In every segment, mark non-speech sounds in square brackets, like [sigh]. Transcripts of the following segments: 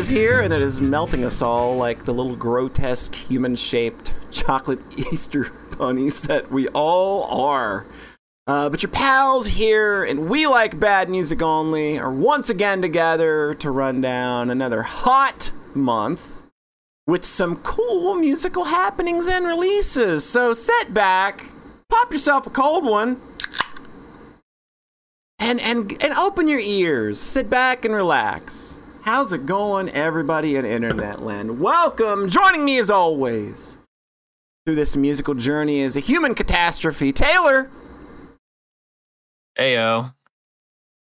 is here and it is melting us all like the little grotesque human shaped chocolate [laughs] Easter bunnies that we all are. Uh, but your pals here and we like bad music only are once again together to run down another hot month with some cool musical happenings and releases. So sit back, pop yourself a cold one, and and and open your ears. Sit back and relax. How's it going, everybody in Internet Land? Welcome. Joining me as always through this musical journey is a human catastrophe. Taylor, Ayo.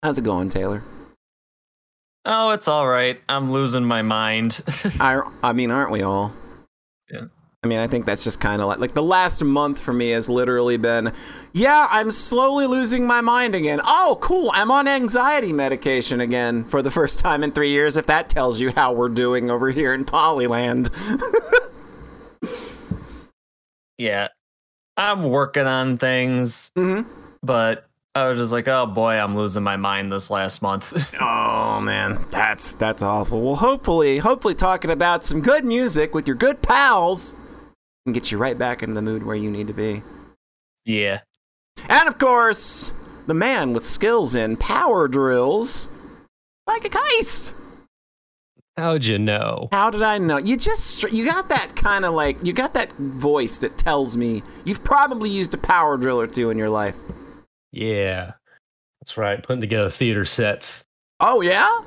how's it going, Taylor? Oh, it's all right. I'm losing my mind. [laughs] I I mean, aren't we all? I mean, I think that's just kind of like like the last month for me has literally been, yeah, I'm slowly losing my mind again. Oh, cool, I'm on anxiety medication again for the first time in three years. If that tells you how we're doing over here in Polyland. [laughs] yeah. I'm working on things, hmm but I was just like, oh boy, I'm losing my mind this last month. [laughs] Oh man, that's that's awful. Well, hopefully, hopefully, talking about some good music with your good pals can get you right back into the mood where you need to be. yeah. And of course, the man with skills in power drills, Psychic Heist. How'd you know? How did I know? You just you got that kind of like you got that voice that tells me you've probably used a power drill or two in your life. Yeah. That's right. Putting together theater sets. Oh yeah,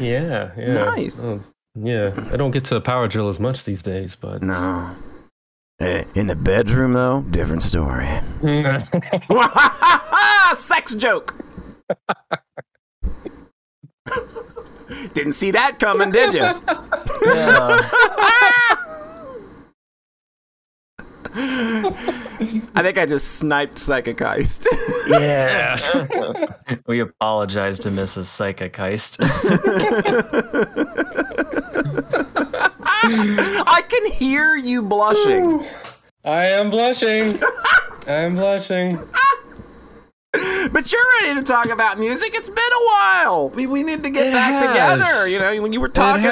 Yeah. Yeah. Nice. Oh, yeah. I don't get to power drill as much these days, but. no. Eh, In the bedroom though, different story. [laughs] Sex joke. [laughs] Didn't see that coming, did you? Yeah. [laughs] I think I just sniped Psychic Heist. yeah. we apologize to Mrs. Psychic Heist. [laughs] I can hear you blushing. [sighs] I am blushing. [laughs] I am blushing. [laughs] But you're ready to talk about music. It's been a while. We, we need to get It back has. together. You know, when you were talking,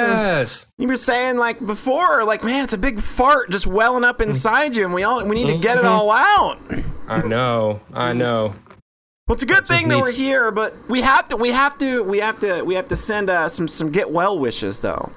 you were saying like before, like man, it's a big fart just welling up inside you, and we all we need to get it Mhm. all out. I know. I know. Well, it's a good thing that we're here, but we have to, we have to, we have to, we have to send uh, some some get well wishes though.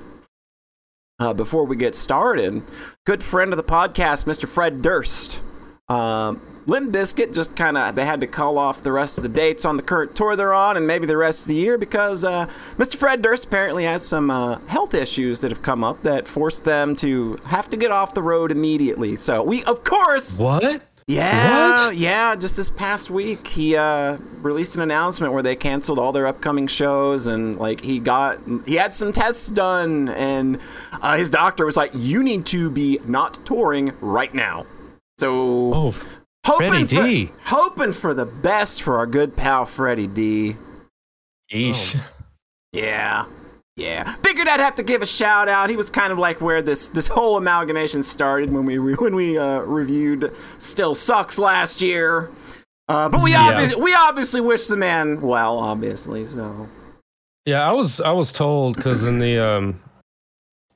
Uh, before we get started, good friend of the podcast, Mr. Fred Durst. Um, Limp Bizkit just kind of they had to call off the rest of the dates on the current tour they're on, and maybe the rest of the year because uh, Mr. Fred Durst apparently has some uh, health issues that have come up that forced them to have to get off the road immediately. So we, of course, What? Yeah, What? yeah. Just this past week, he uh, released an announcement where they canceled all their upcoming shows, and like he got he had some tests done, and uh, his doctor was like, "You need to be not touring right now." So Oh, hoping Freddie for, D. hoping for the best for our good pal Freddie D. Yeesh. Yeah. Yeah. Figured I'd have to give a shout out. He was kind of like where this this whole amalgamation started when we when we uh, reviewed Still Sucks last year. Uh, but we Yeah. obviously we obviously wish the man well, obviously. So yeah. I was I was told because in the um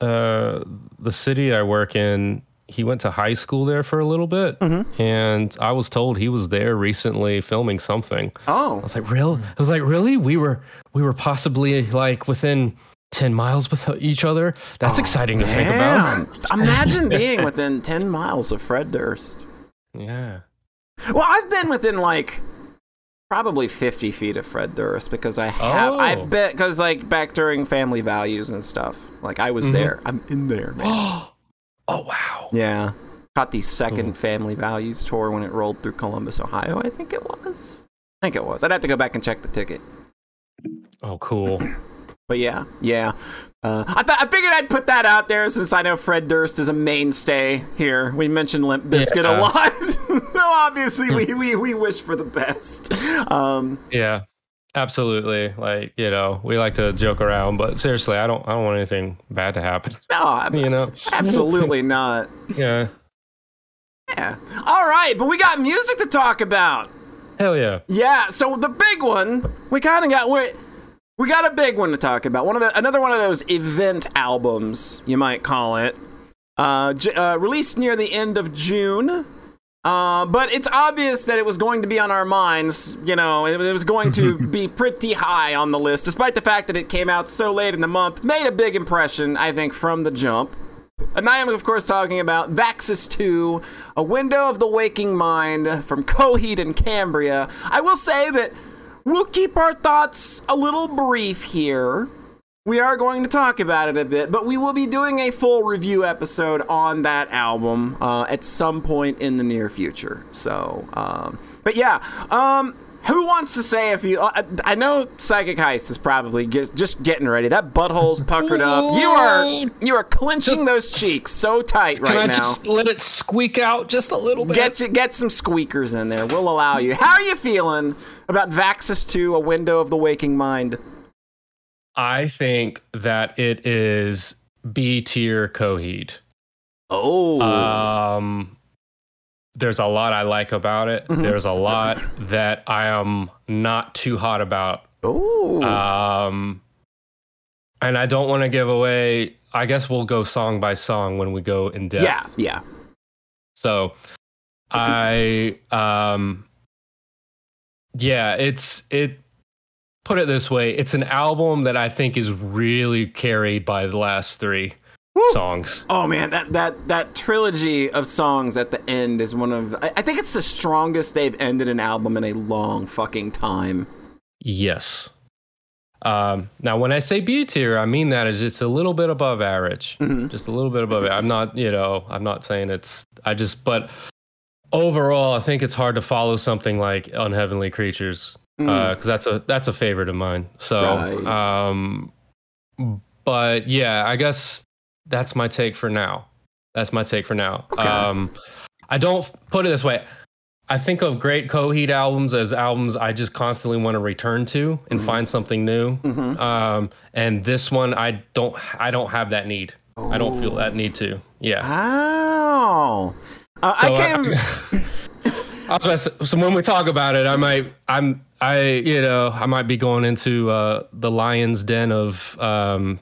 uh the city I work in, he went to high school there for a little bit, Mhm. and I was told he was there recently filming something. Oh, I oh was like, real? I was like, really? We were we were possibly like within ten miles with each other. That's exciting to think about. Damn. Imagine being within [laughs] ten miles of Fred Durst. Yeah. Well, I've been within like probably 50 feet of Fred Durst because I have Oh. I've been because like back during Family Values and stuff. Like I was Mhm. there. I'm in there, man. [gasps] [gasps] [gasps] oh wow. Yeah. Caught the second Cool. Family Values tour when it rolled through Columbus, Ohio, I think it was. I think it was. I'd have to go back and check the ticket. Oh cool. [clears throat] But yeah, yeah. Uh, I, th- I figured I'd put that out there since I know Fred Durst is a mainstay here. We mentioned Limp Bizkit a lot. [laughs] so obviously we, we, we wish for the best. Um, Yeah, absolutely. Like you know, we like to joke around, but seriously, I don't. I don't want anything bad to happen. [laughs] no, You know. absolutely [laughs] not. Yeah. Yeah. All right, but we got music to talk about. Hell yeah. Yeah, so the big one, we kind of got where we got a big one to talk about. One of the another one of those event albums, you might call it. Uh, j- uh, released near the end of June. Uh, but it's obvious that it was going to be on our minds. You know, it, it was going to [laughs] be pretty high on the list, despite the fact that it came out so late in the month. Made a big impression, I think, from the jump. And I am, of course, talking about Vaxis 2, A Window of the Waking Mind from Coheed and Cambria. I will say that we'll keep our thoughts a little brief here. We are going to talk about it a bit, but we will be doing a full review episode on that album uh, at some point in the near future. So, um, but yeah, um, who wants to say if you? I, I know Psychic Heist is probably get, just getting ready. That butthole's puckered up. You are you are clenching those cheeks so tight right now. Can I now. just let it squeak out just a little bit? Get you, get some squeakers in there. We'll allow you. How are you feeling about Vaxis 2, A Window of the Waking Mind? I think that it is B tier Coheed. Oh, Um, there's a lot I like about it. Mhm. There's a lot that I am not too hot about. oh, Um, and I don't want to give away. I guess we'll go song by song when we go in depth. yeah, yeah. So, I um, yeah, it's it. Put it this way, it's an album that I think is really carried by the last three Woo. songs. Oh man, that that that trilogy of songs at the end is one of. I, I think it's the strongest they've ended an album in a long fucking time. Yes. Um, now, when I say B tier, I mean that is it's a little bit above average, Mhm. just a little bit above it. I'm not, you know, I'm not saying it's. I just, but overall, I think it's hard to follow something like Unheavenly Creatures Mm. because that's a that's a favorite of mine. So, Right. um, but yeah, I guess that's my take for now. That's my take for now. Okay. Um, I don't put it this way. I think of great Coheed albums as albums I just constantly want to return to and Mhm. find something new. Mhm. Um, and this one, I don't, I don't have that need. I don't feel that need to. Yeah. Oh, uh, So, I uh, came. [laughs] I was about to so when we talk about it, I might, I'm, I, you know, I might be going into uh, the lion's den of um,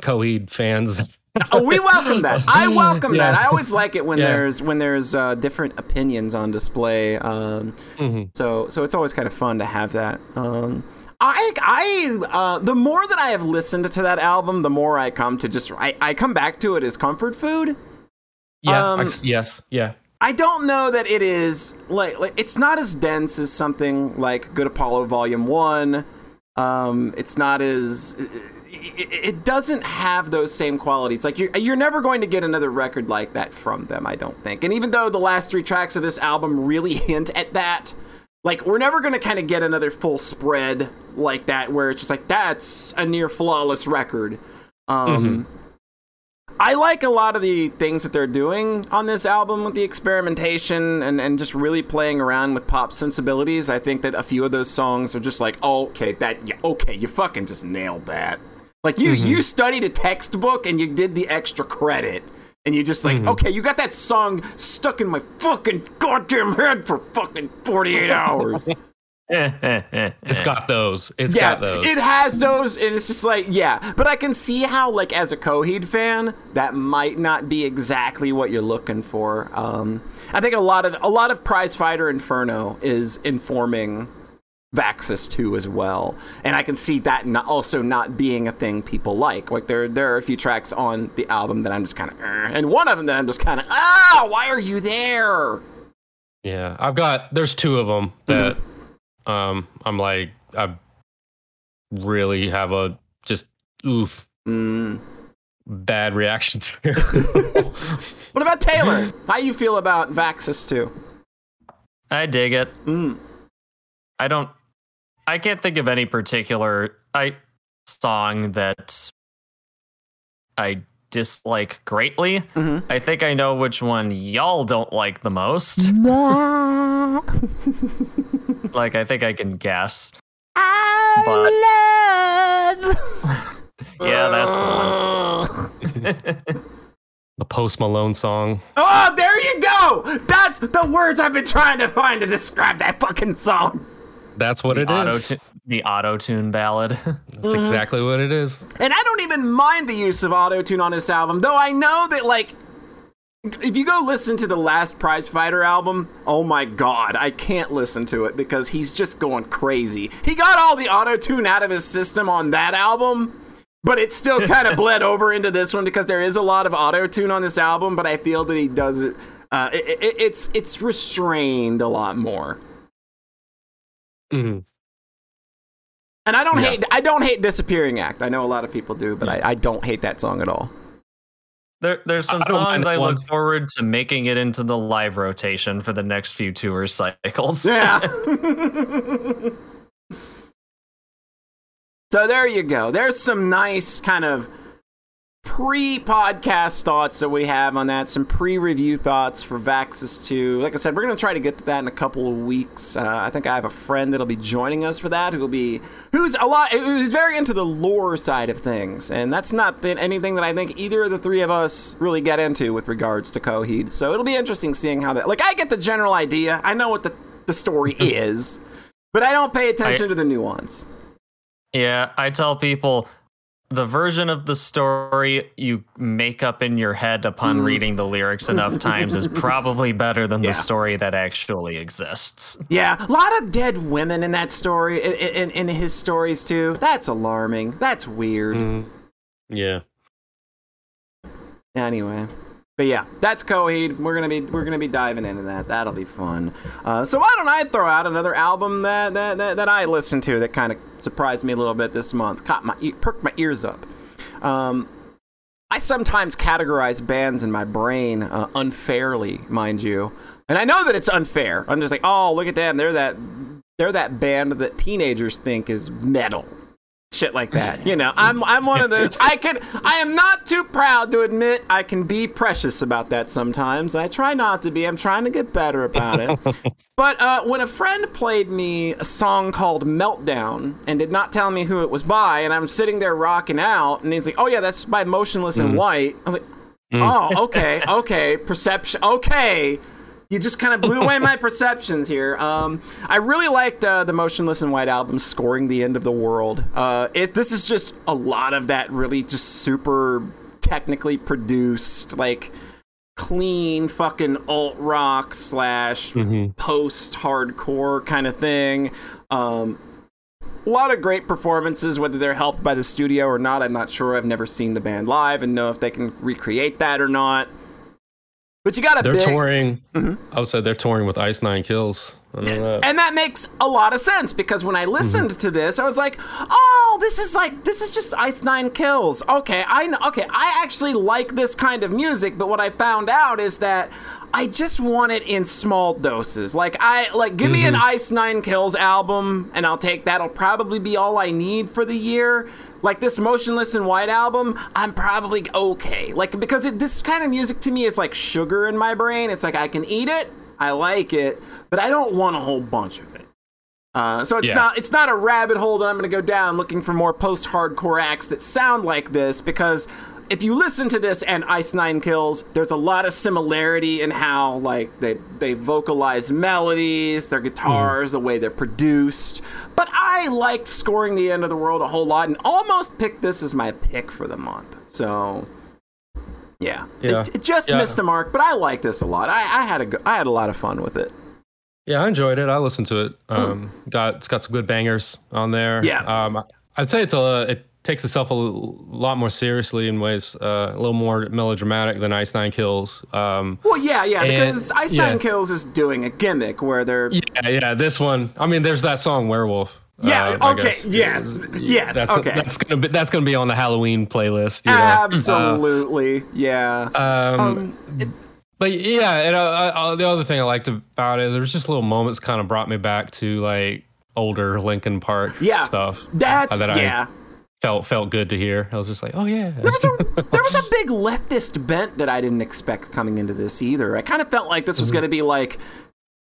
Coheed fans. oh, we welcome that. I [laughs] welcome that. I always like it when Yeah. there's when there's uh, different opinions on display. Um, Mhm. so so it's always kind of fun to have that. Um, I I uh, the more that I have listened to that album, the more I come to just I, I come back to it as comfort food. Yeah. Um, I- yes. Yeah. I don't know that it is like like it's not as dense as something like Good Apollo Volume One. Um, it's not as it, it doesn't have those same qualities. Like you're you're never going to get another record like that from them. I don't think. And even though the last three tracks of this album really [laughs] hint at that, like we're never going to kind of get another full spread like that where it's just like that's a near flawless record. Um, I like a lot of the things that they're doing on this album with the experimentation and, and just really playing around with pop sensibilities. I think that a few of those songs are just like, oh, okay, that, yeah, okay, you fucking just nailed that. Like you, mm-hmm. you studied a textbook and you did the extra credit, and you just like, mm-hmm. okay, you got that song stuck in my fucking goddamn head for fucking forty eight hours. [laughs] It's got those. It's Yes, got those. it has those, and it's just like, yeah. But I can see how, like, as a Coheed fan, that might not be exactly what you're looking for. Um, I think a lot of a lot of Prize Fighter Inferno is informing Vaxis 2 as well, and I can see that not, also not being a thing people like. Like, there there are a few tracks on the album that I'm just kind of, and one of them that I'm just kind of, ah, why are you there? Yeah, I've got. There's two of them that um I'm like I really have a just oof Mm. bad reaction to. It. [laughs] What about Taylor? How you feel about Vaxis 2? I dig it. Mm. I don't. I can't think of any particular I song that I dislike greatly. Mhm. I think I know which one y'all don't like the most. [laughs] [laughs] like I think I can guess. But [laughs] [laughs] yeah, that's the one. [laughs] the Post Malone song. Oh, there you go. That's the words I've been trying to find to describe that fucking song. That's what it is. auto tu- the auto tune ballad. That's exactly what it is. And I don't even mind the use of auto tune on this album, though I know that like if you go listen to the last Prize Fighter album, oh my god, I can't listen to it because he's just going crazy. He got all the auto tune out of his system on that album, but it still [laughs] kind of bled over into this one because there is a lot of auto tune on this album. But I feel that he does it. Uh, it, it it's it's restrained a lot more. hmm And I don't Yeah. hate I don't hate Disappearing Act. I know a lot of people do, but I, I don't hate that song at all. There, there's some I songs I look forward to making it into the live rotation for the next few tour [laughs] cycles. Yeah. [laughs] [laughs] so there you go. There's some nice kind of pre-podcast thoughts that we have on that. Some pre-review thoughts for Vaxis 2. Like I said, we're going to try to get to that in a couple of weeks. Uh, I think I have a friend that'll be joining us for that. Who'll be who's a lot who's very into the lore side of things, and that's not th- anything that I think either of the three of us really get into with regards to Coheed. So it'll be interesting seeing how that. Like I get the general idea. I know what the the story is, but I don't pay attention to the nuance. Yeah, I tell people the version of the story you make up in your head upon Mm. reading the lyrics enough times is [laughs] probably better than Yeah. the story that actually exists. Yeah, a lot of dead women in that story, in, in, in his stories too. That's alarming. That's weird. Mm. Yeah. Anyway, but yeah, that's Coheed. We're gonna be we're gonna be diving into that. That'll be fun. Uh, so why don't I throw out another album that that, that, that I listened to that kind of surprised me a little bit this month, caught my perked my ears up. Um, I sometimes categorize bands in my brain uh, unfairly, mind you, and I know that it's unfair. I'm just like, oh, look at them. They're that they're that band that teenagers think is metal. Shit like that, you know. I'm I'm one of those. [laughs] I can. I am not too proud to admit I can be precious about that sometimes. I try not to be. I'm trying to get better about it. [laughs] But uh, when a friend played me a song called Meltdown and did not tell me who it was by, and I'm sitting there rocking out, and he's like, "Oh yeah, that's by Motionless in White." I was like, "Oh, okay, okay, perception, okay." You just kind of blew away my perceptions here. Um, I really liked uh, the Motionless in White album, "Scoring the End of the World." Uh, it, this is just a lot of that really just super technically produced, like clean fucking alt rock slash Mhm. post hardcore kind of thing. Um, a lot of great performances, whether they're helped by the studio or not. I'm not sure. I've never seen the band live and know if they can recreate that or not. But you got a They're big, touring. Mhm. I would say they're touring with Ice Nine Kills. That. and that makes a lot of sense because when I listened Mm-hmm. to this, I was like, "Oh, this is like this is just Ice Nine Kills." Okay, I know. Okay, I actually like this kind of music, but what I found out is that I just want it in small doses. Like I like give me an Mm-hmm. Ice Nine Kills album, and I'll take that. It'll probably be all I need for the year. Like this Motionless in White album, I'm probably okay. Like because it, this kind of music to me is like sugar in my brain. It's like I can eat it, I like it, but I don't want a whole bunch of it. Uh, so it's Yeah. not it's not a rabbit hole that I'm going to go down looking for more post-hardcore acts that sound like this because if you listen to this and Ice Nine Kills, there's a lot of similarity in how like they they vocalize melodies, their guitars, the way they're produced. But I liked scoring the end of the world a whole lot and almost picked this as my pick for the month. So yeah, Yeah. It, it just Yeah. missed the mark, but I like this a lot. I, I had a go- I had a lot of fun with it. Yeah, I enjoyed it. I listened to it. Um, got it's got some good bangers on there. Yeah. Um, I'd say it's a it takes itself a l- lot more seriously in ways uh, a little more melodramatic than Ice Nine Kills. Um, Well, yeah, yeah, And- because Ice Nine. Kills is doing a gimmick where they're yeah, yeah. This one. I mean, there's that song Werewolf. Yeah, I okay, yes, yes, That's, okay. That's gonna be that's gonna be on the Halloween playlist. You know? absolutely, yeah. Um, Um, it- But yeah, and uh, uh, the other thing I liked about it, there's just little moments kind of brought me back to like older Linkin Park Yeah. stuff. that's uh, that I- yeah. Felt felt good to hear. I was just like, oh yeah. There was, a, there was a big leftist bent that I didn't expect coming into this either. I kind of felt like this Mm-hmm. was going to be like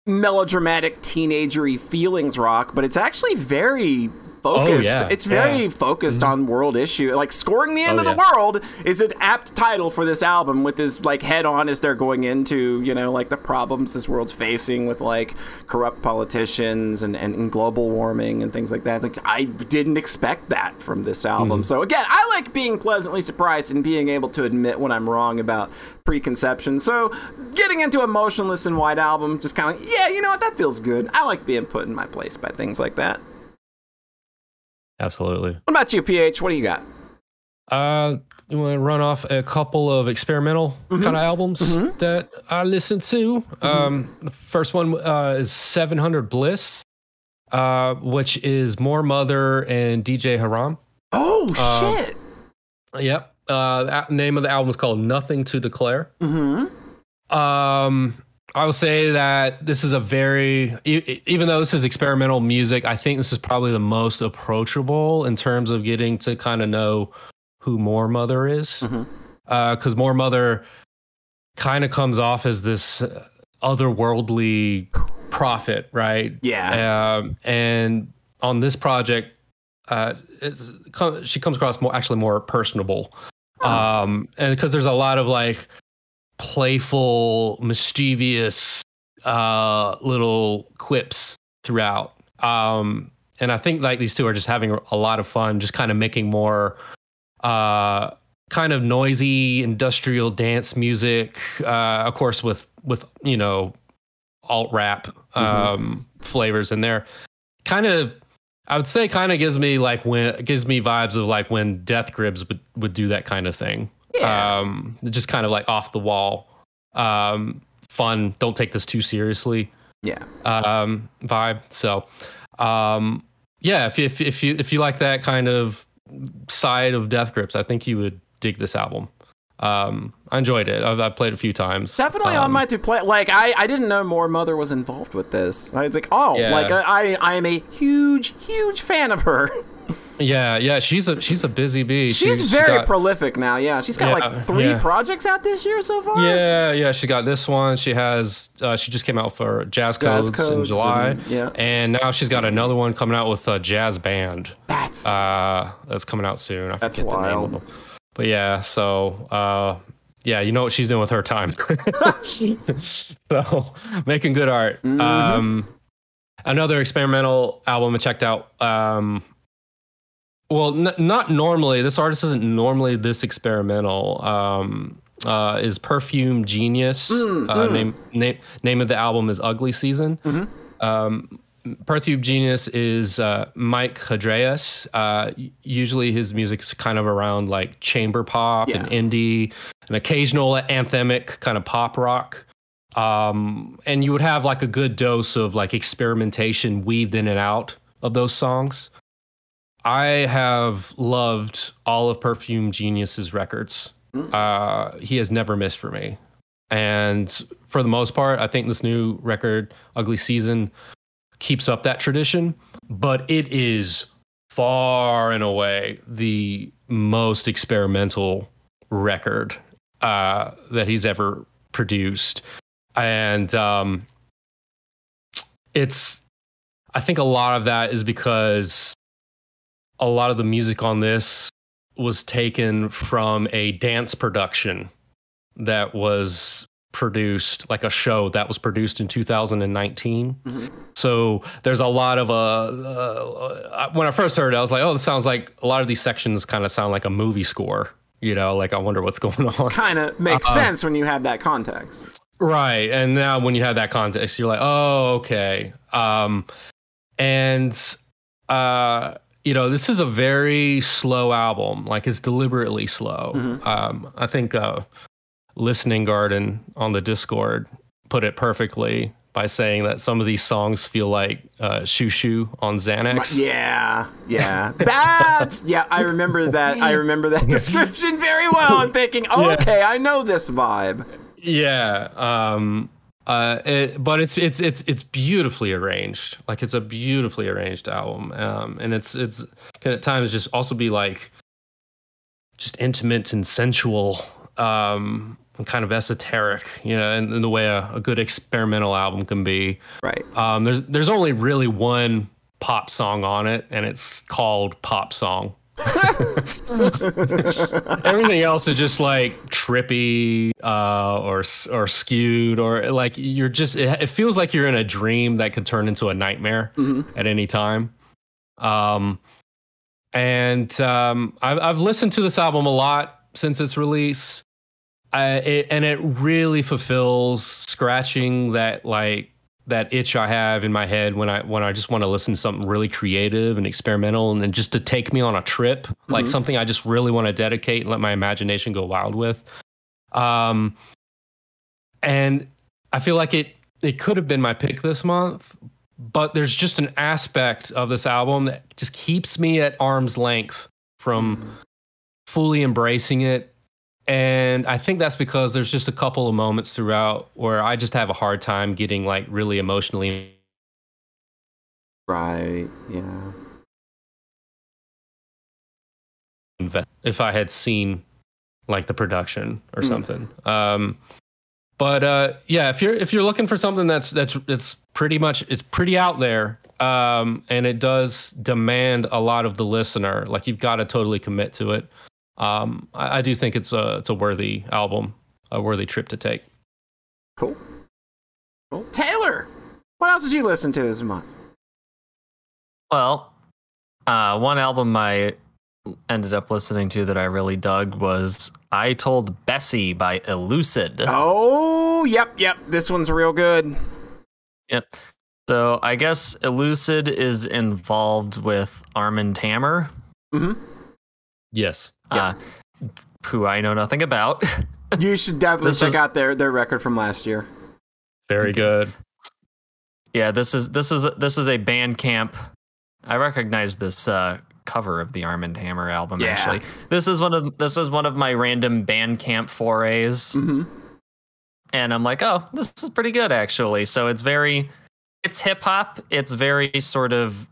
melodramatic, teenagery feelings rock, but it's actually very focused. yeah, it's very yeah. focused on world issue. Like scoring the end Oh, of the yeah. world is an apt title for this album with this like head on as they're going into, you know, like the problems this world's facing with like corrupt politicians and, and, and global warming and things like that. Like I didn't expect that from this album. Mm-hmm. So again, I like being pleasantly surprised and being able to admit when I'm wrong about preconception. So getting into a Motionless in White album, just kind of like, yeah, you know what, that feels good. I like being put in my place by things like that. Absolutely. What about you, PH? What do you got? Uh, you want to run off a couple of experimental Mm-hmm. kind of albums that I listened to. Um, the first one uh, is 700 Bliss, uh, which is Moor Mother and DJ Haram. Oh Uh, shit! Yep. Uh, the name of the album is called Nothing to Declare. Mm-hmm. Um, I will say that this is a very, even though this is experimental music, I think this is probably the most approachable in terms of getting to kind of know who Moor Mother is. Because Moor Mother kind of comes off as this uh, otherworldly prophet, right? Yeah. Um, and on this project, uh, it's, she comes across more actually more personable. Um, and because there's a lot of like playful, mischievous uh, little quips throughout. Um, and I think like these two are just having a lot of fun, just kind of making more uh, kind of noisy industrial dance music. Uh, of course, with with you know alt rap um, flavors in there. Kind of, I would say, kind of gives me like when gives me vibes of like when Death Grips would would do that kind of thing. Yeah. Um, just kind of like off the wall, um, fun. Don't take this too seriously yeah. um, vibe. So, um, yeah, if you, if if you if you like that kind of side of Death Grips, I think you would dig this album. Um, I enjoyed it. I've, I've played it a few times. Definitely on Um, my to play. Like I, I didn't know Moor Mother was involved with this. I was like, oh, Yeah. like I, I am a huge, huge fan of her. [laughs] Yeah, yeah, she's a she's a busy bee. She's She- she very got- prolific now. Yeah, she's got Yeah, like three yeah. projects out this year so far. Yeah, yeah, she got this one. She has uh, she just came out for Jazz Jazz Codes, in July. and- yeah. and now she's got another one coming out with a jazz band. That's uh that's coming out soon. I That's forget the name of wild. them. But yeah, so uh yeah, you know what she's doing with her time. [laughs] so making good art. Mhm. Um another experimental album I checked out. Um well, n- not normally. This artist isn't normally this experimental. Um, uh, is Perfume Genius? Mm, uh, mm. Name name name of the album is Ugly Season. Mhm. Um, Perfume Genius is uh, Mike Hadreas. Uh, usually his music's kind of around like chamber pop and indie, an occasional anthemic kind of pop rock. Um, and you would have like a good dose of like experimentation weaved in and out of those songs. I have loved all of Perfume Genius's records. Mm. Uh, he has never missed for me. And for the most part, I think this new record, Ugly Season, keeps up that tradition, but it is far and away the most experimental record uh, that he's ever produced. And um, it's, I think a lot of that is because a lot of the music on this was taken from a dance production that was produced like a show that was produced in 2019 Mhm. so there's a lot of uh, uh when i first heard it i was like oh this sounds like a lot of these sections kind of sound like a movie score you know like i wonder what's [laughs] going on kind of makes Uh-uh. sense when you have that context. Right. And now when you have that context, you're like, oh, okay. Um, and, uh, you know, this is a very slow album. Like it's deliberately slow. Mhm. Um, I think, uh, Listening Garden on the Discord put it perfectly by saying that some of these songs feel like, uh, Shoo Shoo on Xanax. Yeah, yeah. [laughs] That's yeah. I remember [laughs] that. I remember that [laughs] description very well. I'm thinking, oh, Yeah. okay, I know this vibe. Yeah. Um uh it, but it's it's it's it's beautifully arranged. Like it's a beautifully arranged album. Um and it's it's can at times just also be like just intimate and sensual um and kind of esoteric, you know, in, in the way a, a good experimental album can be. Right. Um there's there's only really one pop song on it, and it's called Pop Song. [laughs] Everything else is just like trippy uh, or or skewed or like you're just. It, it, feels like you're in a dream that could turn into a nightmare mm-hmm. at any time. Um, and um, I've I've listened to this album a lot since its release. I, it, and it really fulfills scratching that like that itch I have in my head when I when I just want to listen to something really creative and experimental and then just to take me on a trip, mm-hmm. like something I just really want to dedicate and let my imagination go wild with. Um and I feel like it it could have been my pick this month, but there's just an aspect of this album that just keeps me at arm's length from mm-hmm. fully embracing it and I think that's because there's just a couple of moments throughout where I just have a hard time getting like really emotionally. Right. Yeah. If I had seen like the production or mm. something. Um, but uh, yeah, if you're if you're looking for something that's that's it's pretty much it's pretty out there, um, and it does demand a lot of the listener. Like you've got to totally commit to it um, I, I, do think it's a it's a worthy album, a worthy trip to take. Cool. Cool. Taylor, what else did you listen to this month? Well, uh, one album I ended up listening to that I really dug was I Told Bessie by Elucid. Oh, yep, yep. This one's real good. Yep. So I guess Elucid is involved with Armand Hammer. Mm-hmm. Yes uh, who I know nothing about. [laughs] you should definitely check out their their record from last year. Very good. Yeah, this is this is this is a Bandcamp. I recognize this uh, cover of the Armand Hammer album. Yeah. Actually, this is one of this is one of my random Bandcamp forays, mm-hmm. and I'm like, oh, this is pretty good actually. So it's very, it's hip hop. It's very sort of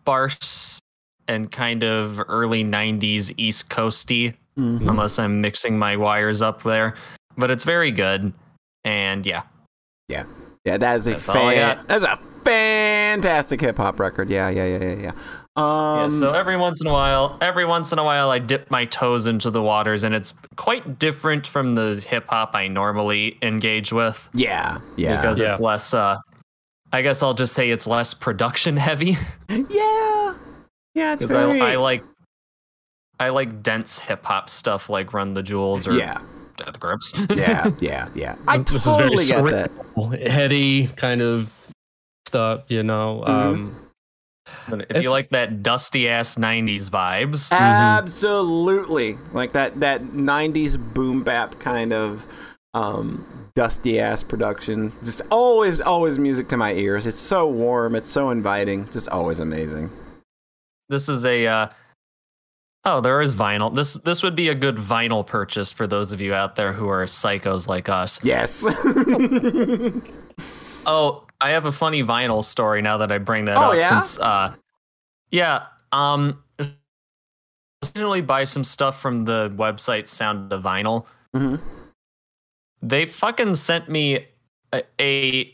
sparse and kind of early 90s East Coasty, mm-hmm. unless I'm mixing my wires up there. But it's very good. And yeah. Yeah. Yeah, that is a fan- that's a fantastic hip hop record. Yeah, yeah, yeah, yeah, yeah. Um, yeah, so every once in a while, every once in a while, I dip my toes into the waters, and it's quite different from the hip hop I normally engage with. Yeah, yeah, because yeah. it's less. Uh, I guess I'll just say it's less production heavy. [laughs] yeah, yeah, it's very. I, I like. I like dense hip hop stuff like Run the Jewels or yeah. Death Grips. [laughs] yeah, yeah, yeah. I this totally is very get that. Heady kind of stuff, you know. Mm-hmm. Um, if you like that dusty ass '90s vibes, absolutely mm-hmm. like that that '90s boom bap kind of um, dusty ass production. Just always, always music to my ears. It's so warm. It's so inviting. Just always amazing. This is a uh, oh, there is vinyl. This this would be a good vinyl purchase for those of you out there who are psychos like us. Yes. [laughs] oh, I have a funny vinyl story now that I bring that oh, up. Yeah? Since uh, yeah, um, originally buy some stuff from the website Sound of Vinyl. Mm-hmm. They fucking sent me a, a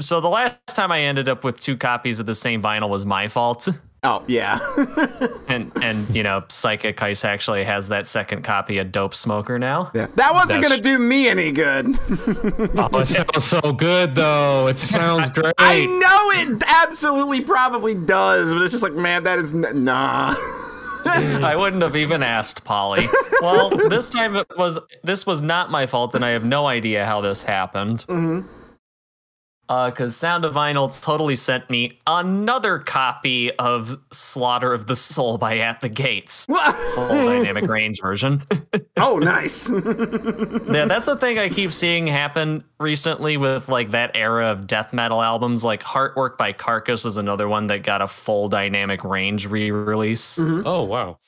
so the last time I ended up with two copies of the same vinyl was my fault. [laughs] Oh yeah. [laughs] and and you know, Psychic Heist actually has that second copy of Dopesmoker now. Yeah. That wasn't That's... gonna do me any good. oh, it sounds so good though. It sounds [laughs] great. I know it absolutely probably does, but it's just like, man, that is n- nah. [laughs] I wouldn't have even asked Polly. Well, this time it was this was not my fault, and I have no idea how this happened. Mm-hmm because uh, Sound of Vinyl totally sent me another copy of Slaughter of the Soul by At the Gates, [laughs] full dynamic range version. [laughs] oh, nice! [laughs] yeah, that's the thing I keep seeing happen recently with like that era of death metal albums. Like Heartwork by Carcass is another one that got a full dynamic range re-release. Mm-hmm. Oh wow!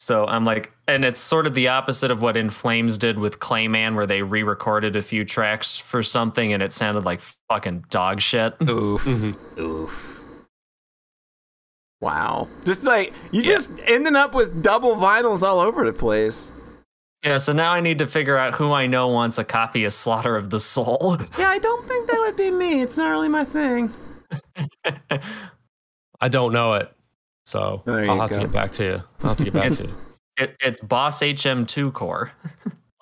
So I'm like, and it's sort of the opposite of what In Flames did with Clayman, where they re-recorded a few tracks for something, and it sounded like fucking dog shit. Oof, mm-hmm. oof. Wow, just like you yeah. just ending up with double vinyls all over the place. Yeah, so now I need to figure out who I know wants a copy of Slaughter of the Soul. [laughs] Yeah, I don't think that would be me. It's not really my thing. I don't know it, so I'll have go. to get back to you. I'll have to get back [laughs] to you. It, it's Boss HM2 core.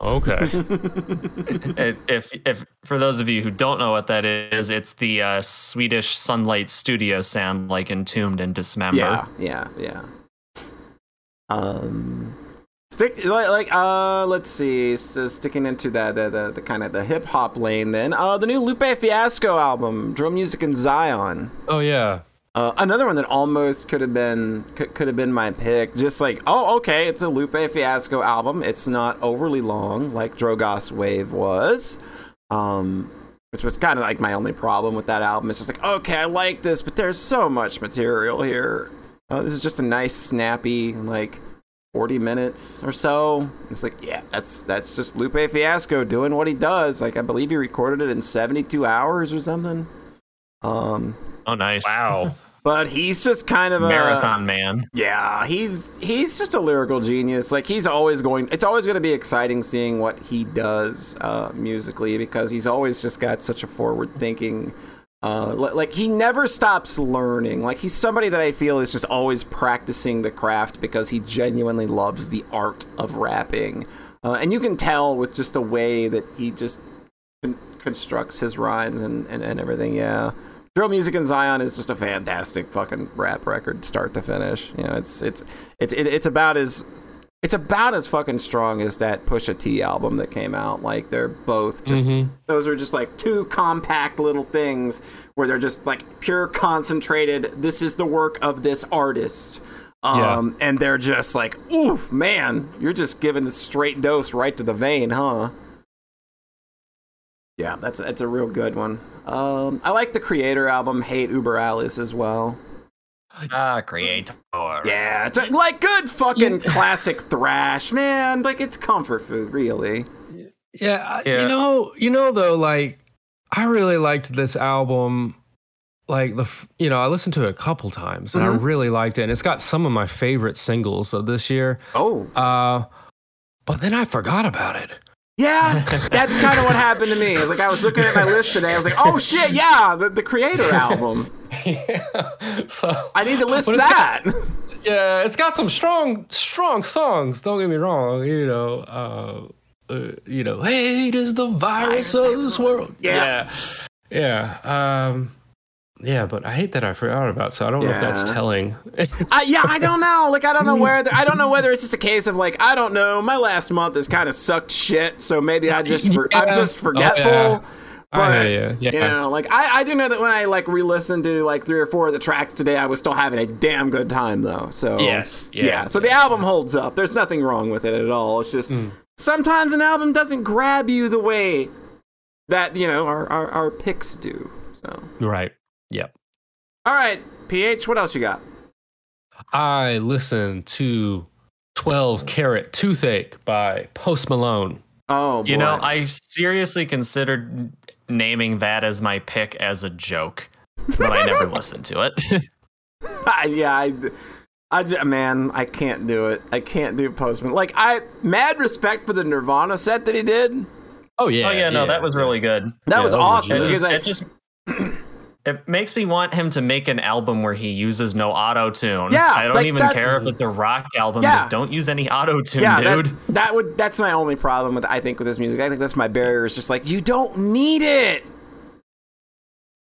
Okay. [laughs] If if for those of you who don't know what that is, it's the uh, Swedish Sunlight Studio sound like Entombed and Dismember. Yeah, yeah, yeah. Um, stick like, like uh, let's see. So sticking into that the the, the kind of the hip hop lane, then uh, the new Lupe Fiasco album, Drill Music in Zion. Oh yeah. Uh, another one that almost could have been could, could have been my pick. Just like, oh, okay, it's a Lupe Fiasco album. It's not overly long like Drogas Wave was, um, which was kind of like my only problem with that album. It's just like, okay, I like this, but there's so much material here. Uh, this is just a nice, snappy, like. 40 minutes or so. It's like, yeah, that's that's just Lupe Fiasco doing what he does. Like I believe he recorded it in 72 hours or something. Um Oh, nice. Wow. [laughs] but he's just kind of a Marathon Man. yeah, he's he's just a lyrical genius. Like he's always going. It's always going to be exciting seeing what he does uh, musically because he's always just got such a forward thinking. Uh, li- like he never stops learning. Like he's somebody that I feel is just always practicing the craft because he genuinely loves the art of rapping, uh, and you can tell with just the way that he just con- constructs his rhymes and, and, and everything. Yeah. Drill Music in Zion is just a fantastic fucking rap record, start to finish. You know, it's it's it's it, it's about as it's about as fucking strong as that Pusha T album that came out. Like they're both just Mhm. those are just like two compact little things where they're just like pure concentrated. This is the work of this artist. Um, and they're just like, oof, man, you're just giving the straight dose right to the vein, huh? Yeah, that's that's a real good one. Um, I like the Kreator album, Hate Über Alles as well. Ah, Kreator. Yeah, it's like- like good fucking classic thrash, man. Like it's comfort food, really. Yeah, Yeah. you know, you know though, like I really liked this album. Like the, you know, I listened to it a couple times and I Mhm. really liked it, and it's got some of my favorite singles of this year. Oh, Uh, but then I forgot about it. Yeah, that's kind of what happened to me. It's like I was looking at my list today. I was like, oh shit, yeah, the, the Kreator album. [laughs] yeah. So I need to list that. yeah, it's got some strong, strong songs. Don't get me wrong. You know, uh, uh, you know, hate is the virus of this world. Yeah. yeah, yeah. Um, yeah, but I hate that I forgot about. So I don't know if that's telling. [laughs] I, yeah, I don't know. Like, I don't know where. I don't know whether it's just a case of like, I don't know. My last month has kind of sucked shit, so maybe I just for, I'm Yeah. just Oh, forgetful. yeah. I But you. Yeah. you know, like I, I do know that when I like re-listened to like three or four of the tracks today, I was still having a damn good time though. So Yes. yeah. Yeah. So the album holds up. There's nothing wrong with it at all. It's just Mm. sometimes an album doesn't grab you the way that you know our our, our picks do. So Right. Yep. all right, PH, what else you got? I listened to 12 Carat Toothache by Post Malone. Oh, You know. I seriously considered naming that as my pick as a joke, but I never [laughs] listened to it. [laughs] yeah, I, I, j- man, I can't do it. I can't do Postman. Like, I mad respect for the Nirvana set that he did. Oh, yeah. oh yeah, no, that was really good. That Yeah, was that was awesome. It because just, I- it just it makes me want him to make an album where he uses no auto tune. Yeah, I don't like even that- care if it's a rock album. Yeah. Just don't use any auto tune, yeah, dude. that would that's my only problem with I think with this music. I think that's my barrier. Is just like you don't need it.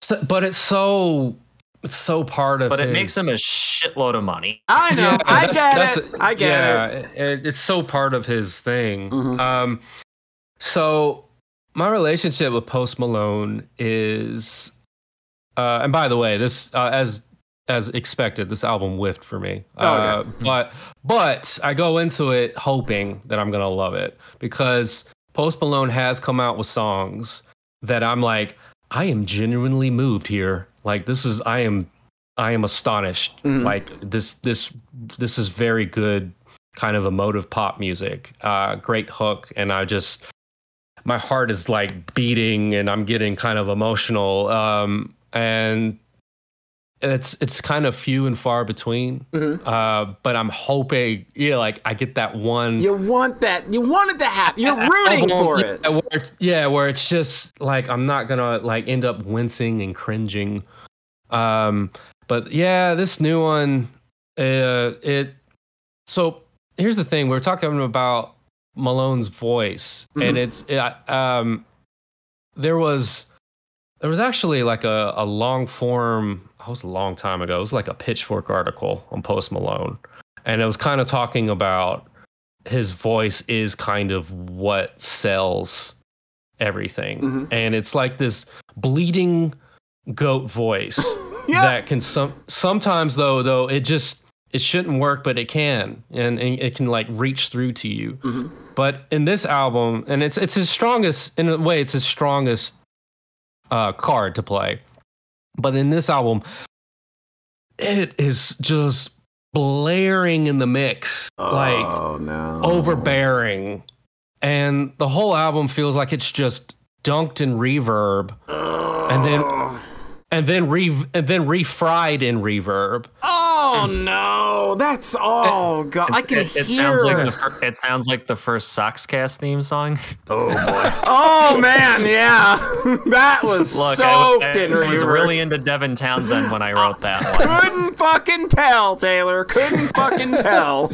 So- but it's so it's so part of but it his- makes him a shitload of money. I know. Yeah, I that's- get that's- it. I get yeah, it. it. It's so part of his thing. Mhm. Um, so my relationship with Post Malone is, uh, and by the way, this uh, as as expected, this album whiffed for me. Oh, uh, But but I go into it hoping that I'm gonna love it because Post Malone has come out with songs that I'm like, I am genuinely moved here. Like this is I am I am astonished. Mhm. Like this this this is very good kind of emotive pop music. Uh great hook and I just my heart is like beating and I'm getting kind of emotional. Um and it's it's kind of few and far between. Mhm. Uh but I'm hoping yeah like I get that one You want that. You want it to happen. You're [laughs] rooting album, for yeah, it. Where, yeah, where it's just like I'm not gonna like end up wincing and cringing Um, but yeah, this new one, uh, it. So here's the thing: we're talking about Malone's voice, and Mhm. it's it, um, there was there was actually like a, a long form. It was a long time ago. It was like a Pitchfork article on Post Malone, and it was kind of talking about his voice is kind of what sells everything, Mhm. and it's like this bleeding goat voice [laughs] Yeah. that can some sometimes though though it just it shouldn't work but it can and, and it can like reach through to you Mhm. but in this album and it's it's his strongest in a way it's his strongest uh card to play. But in this album it is just blaring in the mix like oh no. overbearing. And the whole album feels like it's just dunked in reverb and then- and then re and then refried in reverb. Oh Oh, [clears throat] no, that's oh god, I can it, it hear. sounds like the fir- it sounds like the first Soxcast theme song. oh boy. oh man, yeah, [laughs] that was Look, soaked I, in I was really into Devin Townsend when I wrote that one. [laughs] Couldn't fucking tell, Taylor. Couldn't fucking tell.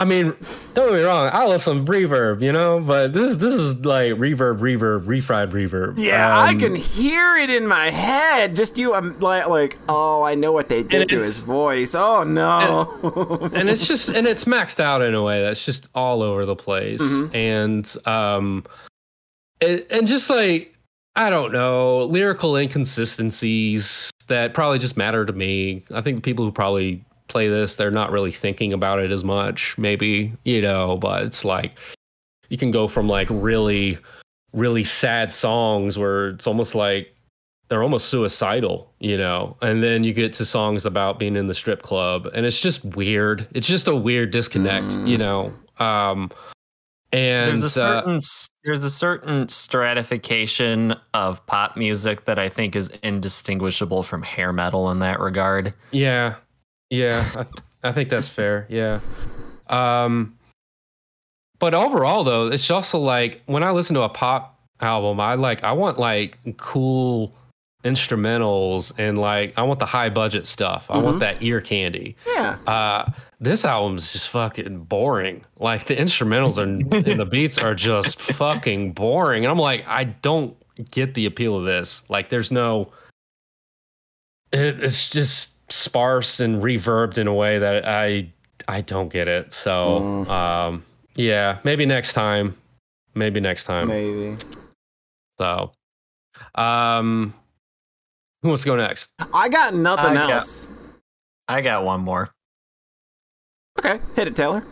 I mean, don't get me wrong. I love some reverb, you know, but this this is like reverb, reverb, refried reverb. Yeah, I Um, can hear it in my head. Just you, I'm like, like, oh, I know what they did to his voice. Oh no. [laughs] and it's just and it's maxed out in a way that's just all over the place, Mhm. and um, it, and just like I don't know, lyrical inconsistencies that probably just matter to me. I think the people who probably play this, they're not really thinking about it as much, maybe you know, but it's like you can go from like really really sad songs where it's almost like they're almost suicidal, you know. And then you get to songs about being in the strip club and it's just weird. It's just a weird disconnect, Mm. you know. Um and There's a uh, certain s there's a certain stratification of pop music that I think is indistinguishable from hair metal in that regard. yeah. Yeah, I, I think that's fair. Yeah. Um but overall though, it's also like when I listen to a pop album, I like I want like cool instrumentals and like I want the high budget stuff. I Mhm. want that ear candy. yeah. Uh, this album's just fucking boring. Like the instrumentals are and the beats are just [laughs] fucking boring. And I'm like, I don't get the appeal of this. Like, there's no. It, it's just sparse and reverbed in a way that I I don't get it. So, Mm. um, yeah, maybe next time. Maybe next time. Maybe. So, um, who wants to go next? I got nothing I got- else. I got one more. Okay, hit it, Taylor.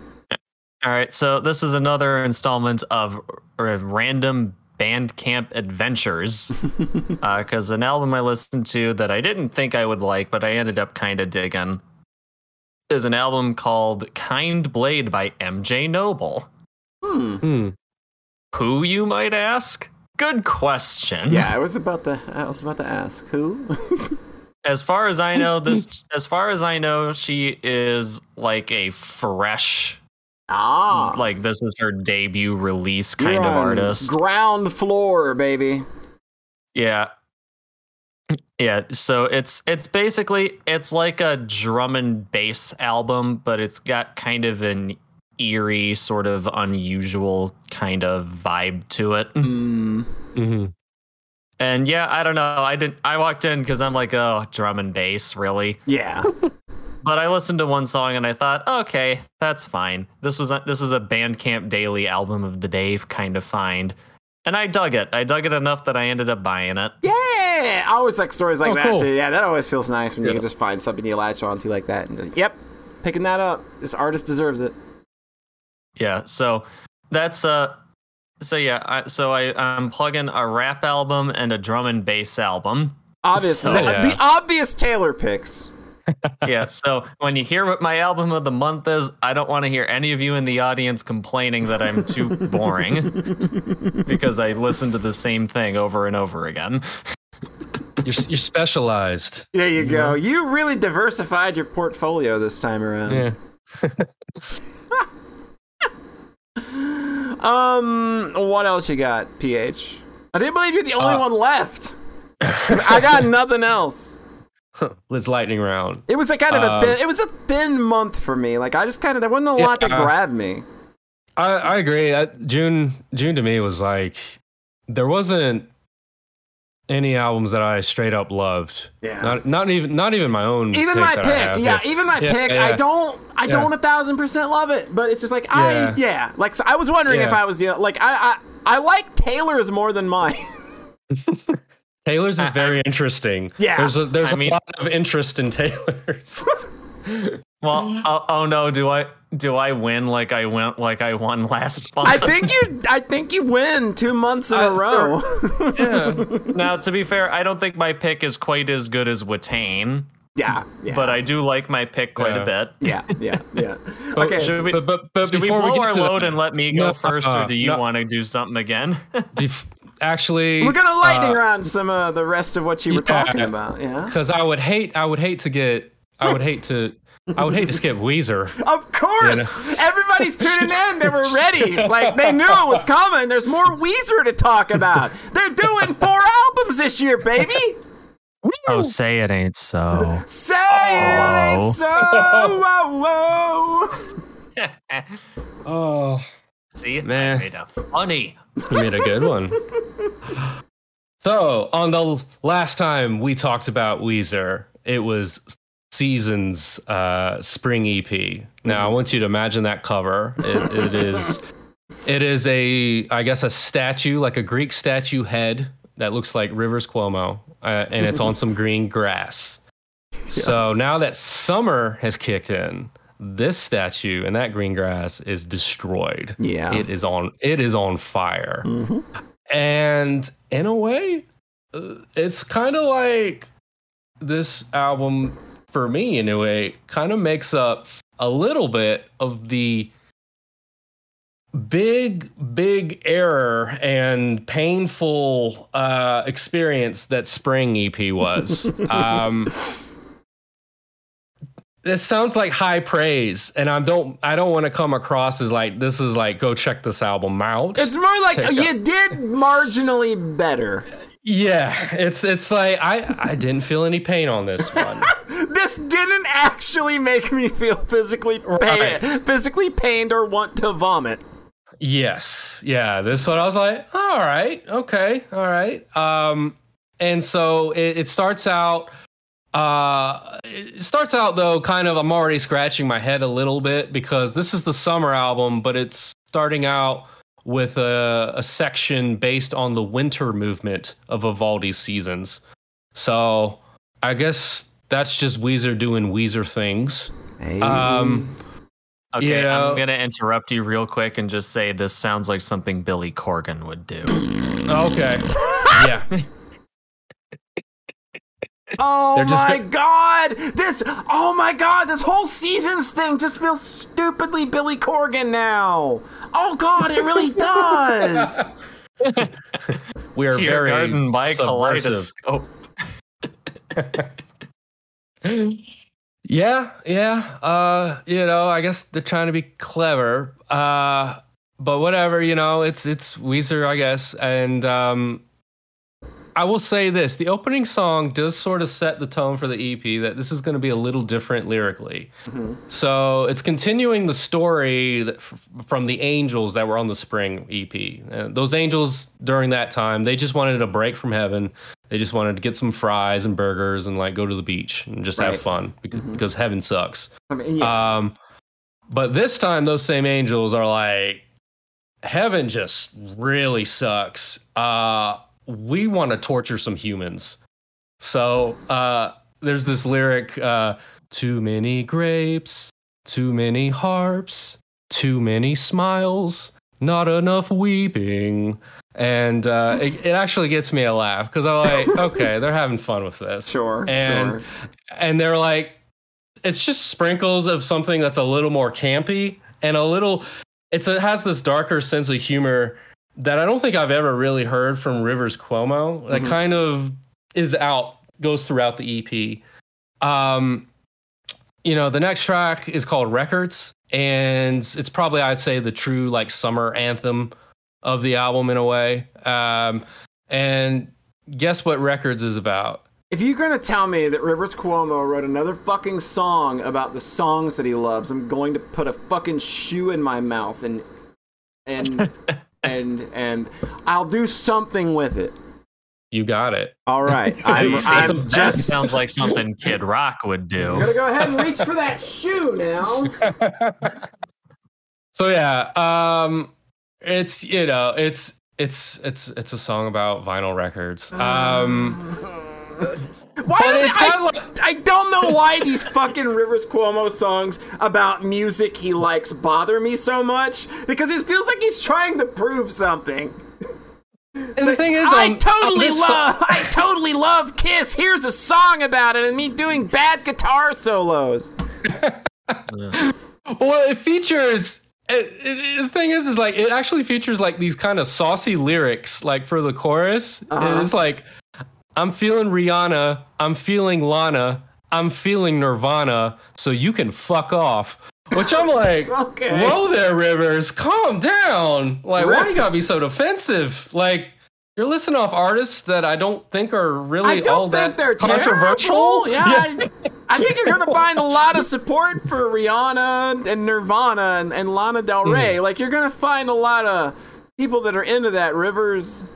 All right, so this is another installment of r- random Bandcamp adventures [laughs] because an album I listened to that I didn't think I would like, but I ended up kind of digging, is an album called "Kind Blade" by MJ Noble. Hmm. Hmm. Who you might ask? Good question. Yeah, I [laughs] was about to. I was about to ask who. [laughs] As far as I know, this as far as I know, she is like a fresh, ah, like this is her debut release you're kind of on artist. Ground floor, baby. Yeah. [clears throat] Yeah, so it's it's basically it's like a drum and bass album, but it's got kind of an eerie, sort of unusual kind of vibe to it. Hmm. hmm And yeah, I don't know. I didn't I walked in cuz I'm like, "Oh, drum and bass, really?" Yeah. [laughs] But I listened to one song and I thought, "Okay, that's fine. This was a, this is a Bandcamp daily album of the day kind of find." And I dug it. I dug it enough that I ended up buying it. Yeah. I always like stories like Oh, that cool. too. Yeah, that always feels nice when you can just find something you latch onto like that and just, yep, picking that up. This artist deserves it. Yeah, so that's uh so yeah, I, so I I'm plugging a rap album and a drum and bass album. Obvious. So- the, Yeah. the obvious Taylor picks. Yeah, so when you hear what my album of the month is, I don't want to hear any of you in the audience complaining that I'm too [laughs] boring because I listen to the same thing over and over again. You're you're specialized. There you go. You really diversified your portfolio this time around. Yeah. [laughs] Um, what else you got, PH? I didn't believe you're the only Uh, one left. [laughs] I got nothing else. [laughs] was lightning round. It was a kind of a Um, thin, it was a thin month for me. Like I just kind of there wasn't a lot that Yeah. grabbed me. I, I agree. Uh, June June to me was like there wasn't any albums that I straight up loved. Yeah. Not not even not even my own. even my I pick, have. yeah, even my Yeah, pick, yeah. I don't, I Yeah. don't a thousand percent love it, but it's just like I, Yeah. yeah, like so I was wondering if I was, you know, like I, I, I like Taylor's more than mine. [laughs] [laughs] Taylor's is I- very interesting. Yeah. There's a there's I a mean- lot of interest in Taylor's. [laughs] Well, mm-hmm. oh, oh no, do I do I win like I went like I won last month? I think you, I think you win two months in a row. [laughs] yeah. now to be fair, I don't think my pick is quite as good as Watane, yeah, yeah, but I do like my pick quite Yeah. a bit. yeah, yeah, yeah. [laughs] But- Okay, should so- we- but but, but Do we before blow we, get our to load the, and let me go No, first, or uh-uh. do you no. want to do something again? bef- actually we're gonna lightning uh, round some of the rest of what you were yeah. talking about. Yeah, because I would hate I would hate to get I would hate to I would hate to skip Weezer. [laughs] of course. Everybody's tuning in. They were ready. Like they knew it was coming. There's more Weezer to talk about. They're doing four albums this year, baby. oh, say it ain't so. Say it ain't so. Whoa, whoa. [laughs] Oh, See, Man. I made a funny. You made a good one. So on the last time we talked about Weezer, it was Seasons uh, Spring EP. Now I want you to imagine that cover. It, it is it is a I guess a statue like a Greek statue head that looks like Rivers Cuomo, uh, and it's on some green grass. So now that summer has kicked in, this statue and that green grass is destroyed. Yeah. It is on it is on fire. Mhm. And in a way, uh, it's kind of like this album for me in a way kind of makes up a little bit of the big big error and painful uh experience that spring ep was [laughs] um this sounds like high praise and i don't i don't want to come across as like this is like go check this album out It's more like Take you did marginally better. yeah it's it's like i i didn't feel any pain on this one [laughs] This didn't actually make me feel physically pain, Right. physically pained or want to vomit. Yes. Yeah. This one I was like, all right, okay, all right. Um, and so it, it starts out. Uh, it starts out though, kind of. I'm already scratching my head a little bit because this is the summer album, but it's starting out with a, a section based on the winter movement of Vivaldi's seasons. So I guess that's just Weezer doing Weezer things. Um, Okay, You know- I'm gonna interrupt you real quick and just say this sounds like something Billy Corgan would do. okay. [laughs] yeah. Oh just my fi- god! This oh my god, this whole seasons thing just feels stupidly Billy Corgan now. Oh god, it really [laughs] does. We are very Teargarden by subversive. Kaleidyscope. [laughs] Yeah, yeah. Uh, you know, I guess they're trying to be clever. Uh, but whatever, you know, it's it's Weezer, I guess. And um I will say this, the opening song does sort of set the tone for the EP that this is going to be a little different lyrically. So, it's continuing the story that, f- from the angels that were on the spring EP. Uh, those angels during that time, they just wanted a break from heaven. They just wanted to get some fries and burgers and like go to the beach and just Right. have fun because, Mhm. because heaven sucks. I mean, yeah. Um, but this time, those same angels are like, heaven just really sucks. Uh, we want to torture some humans. So uh, there's this lyric uh, too many grapes, too many harps, too many smiles, not enough weeping. And uh, [laughs] it, it actually gets me a laugh because I'm like, [laughs] okay, they're having fun with this sure, and- sure. and they're like it's just sprinkles of something that's a little more campy and a little it's it has this darker sense of humor that I don't think I've ever really heard from Rivers Cuomo. That Mhm. kind of is out goes throughout the EP. Um you know, the next track is called Records and it's probably I'd say the true like summer anthem of the album in a way. Um and guess what Records is about? If you're gonna tell me that Rivers Cuomo wrote another fucking song about the songs that he loves, I'm going to put a fucking shoe in my mouth and and [laughs] and and I'll do something with it. You got it. All right, [laughs] I'm, I'm that just sounds like something Kid Rock would do. I'm gonna go ahead and reach for that shoe now. [laughs] So yeah, um, it's you know, it's it's it's it's a song about vinyl records. Um, [laughs] Why but do they, it's I, got like, I don't know why these fucking Rivers Cuomo songs about music he likes bother me so much because it feels like he's trying to prove something. and the thing is, I um, totally this so- love I totally love Kiss. Here's a song about it and me doing bad guitar solos. [laughs] Well, it features. It, it, the thing is, is like it actually features like these kind of saucy lyrics, like for the chorus. Uh-huh. It's like, "I'm feeling Rihanna, I'm feeling Lana, I'm feeling Nirvana, so you can fuck off." Which I'm like, [laughs] Okay. whoa there, Rivers, calm down. Like, why you gotta be so defensive? Like, you're listening off artists that I don't think are really all that controversial. terrible. Yeah, I, I think you're gonna find a lot of support for Rihanna and Nirvana and, and Lana Del Mm-hmm. Rey. Like you're gonna find a lot of people that are into that. Rivers.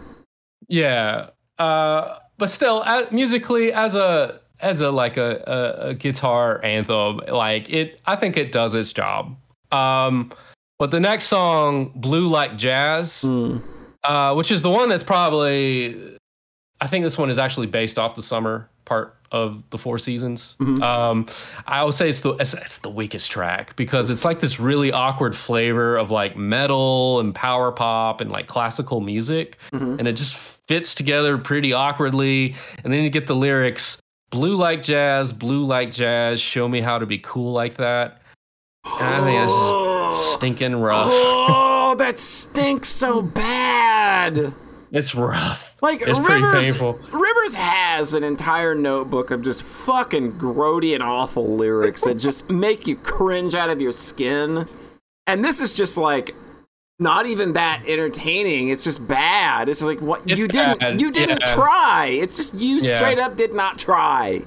Yeah, uh, but still, uh, musically, as a as a like a, a, a guitar anthem, like it, I think it does its job. Um, but the next song, "Blue Like Jazz," uh, which is the one that's probably, I think this one is actually based off the summer part of the Four Seasons. Um, I would say it's the it's, it's the weakest track because it's like this really awkward flavor of like metal and power pop and like classical music, and it just fits together pretty awkwardly. And then you get the lyrics: "Blue like jazz, blue like jazz, show me how to be cool like that." And I think it's just [gasps] stinking rough. Oh, that stinks so bad. It's rough. Like It's Rivers. Rivers has an entire notebook of just fucking grody and awful lyrics that just make you cringe out of your skin. And this is just like not even that entertaining. It's just bad. It's just like what It's you didn't bad, you didn't yeah. try. It's just you Yeah. straight up did not try.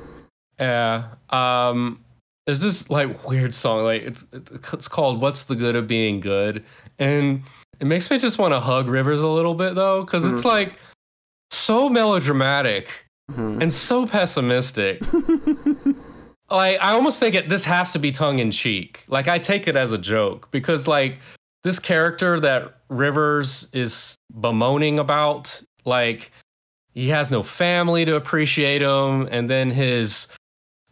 Yeah. Um there's this like weird song like it's it's called What's the Good of Being Good? And it makes me just want to hug Rivers a little bit though cuz it's like so melodramatic and so pessimistic. [laughs] like I almost think it this has to be tongue in cheek. Like I take it as a joke because like this character that Rivers is bemoaning about like he has no family to appreciate him and then his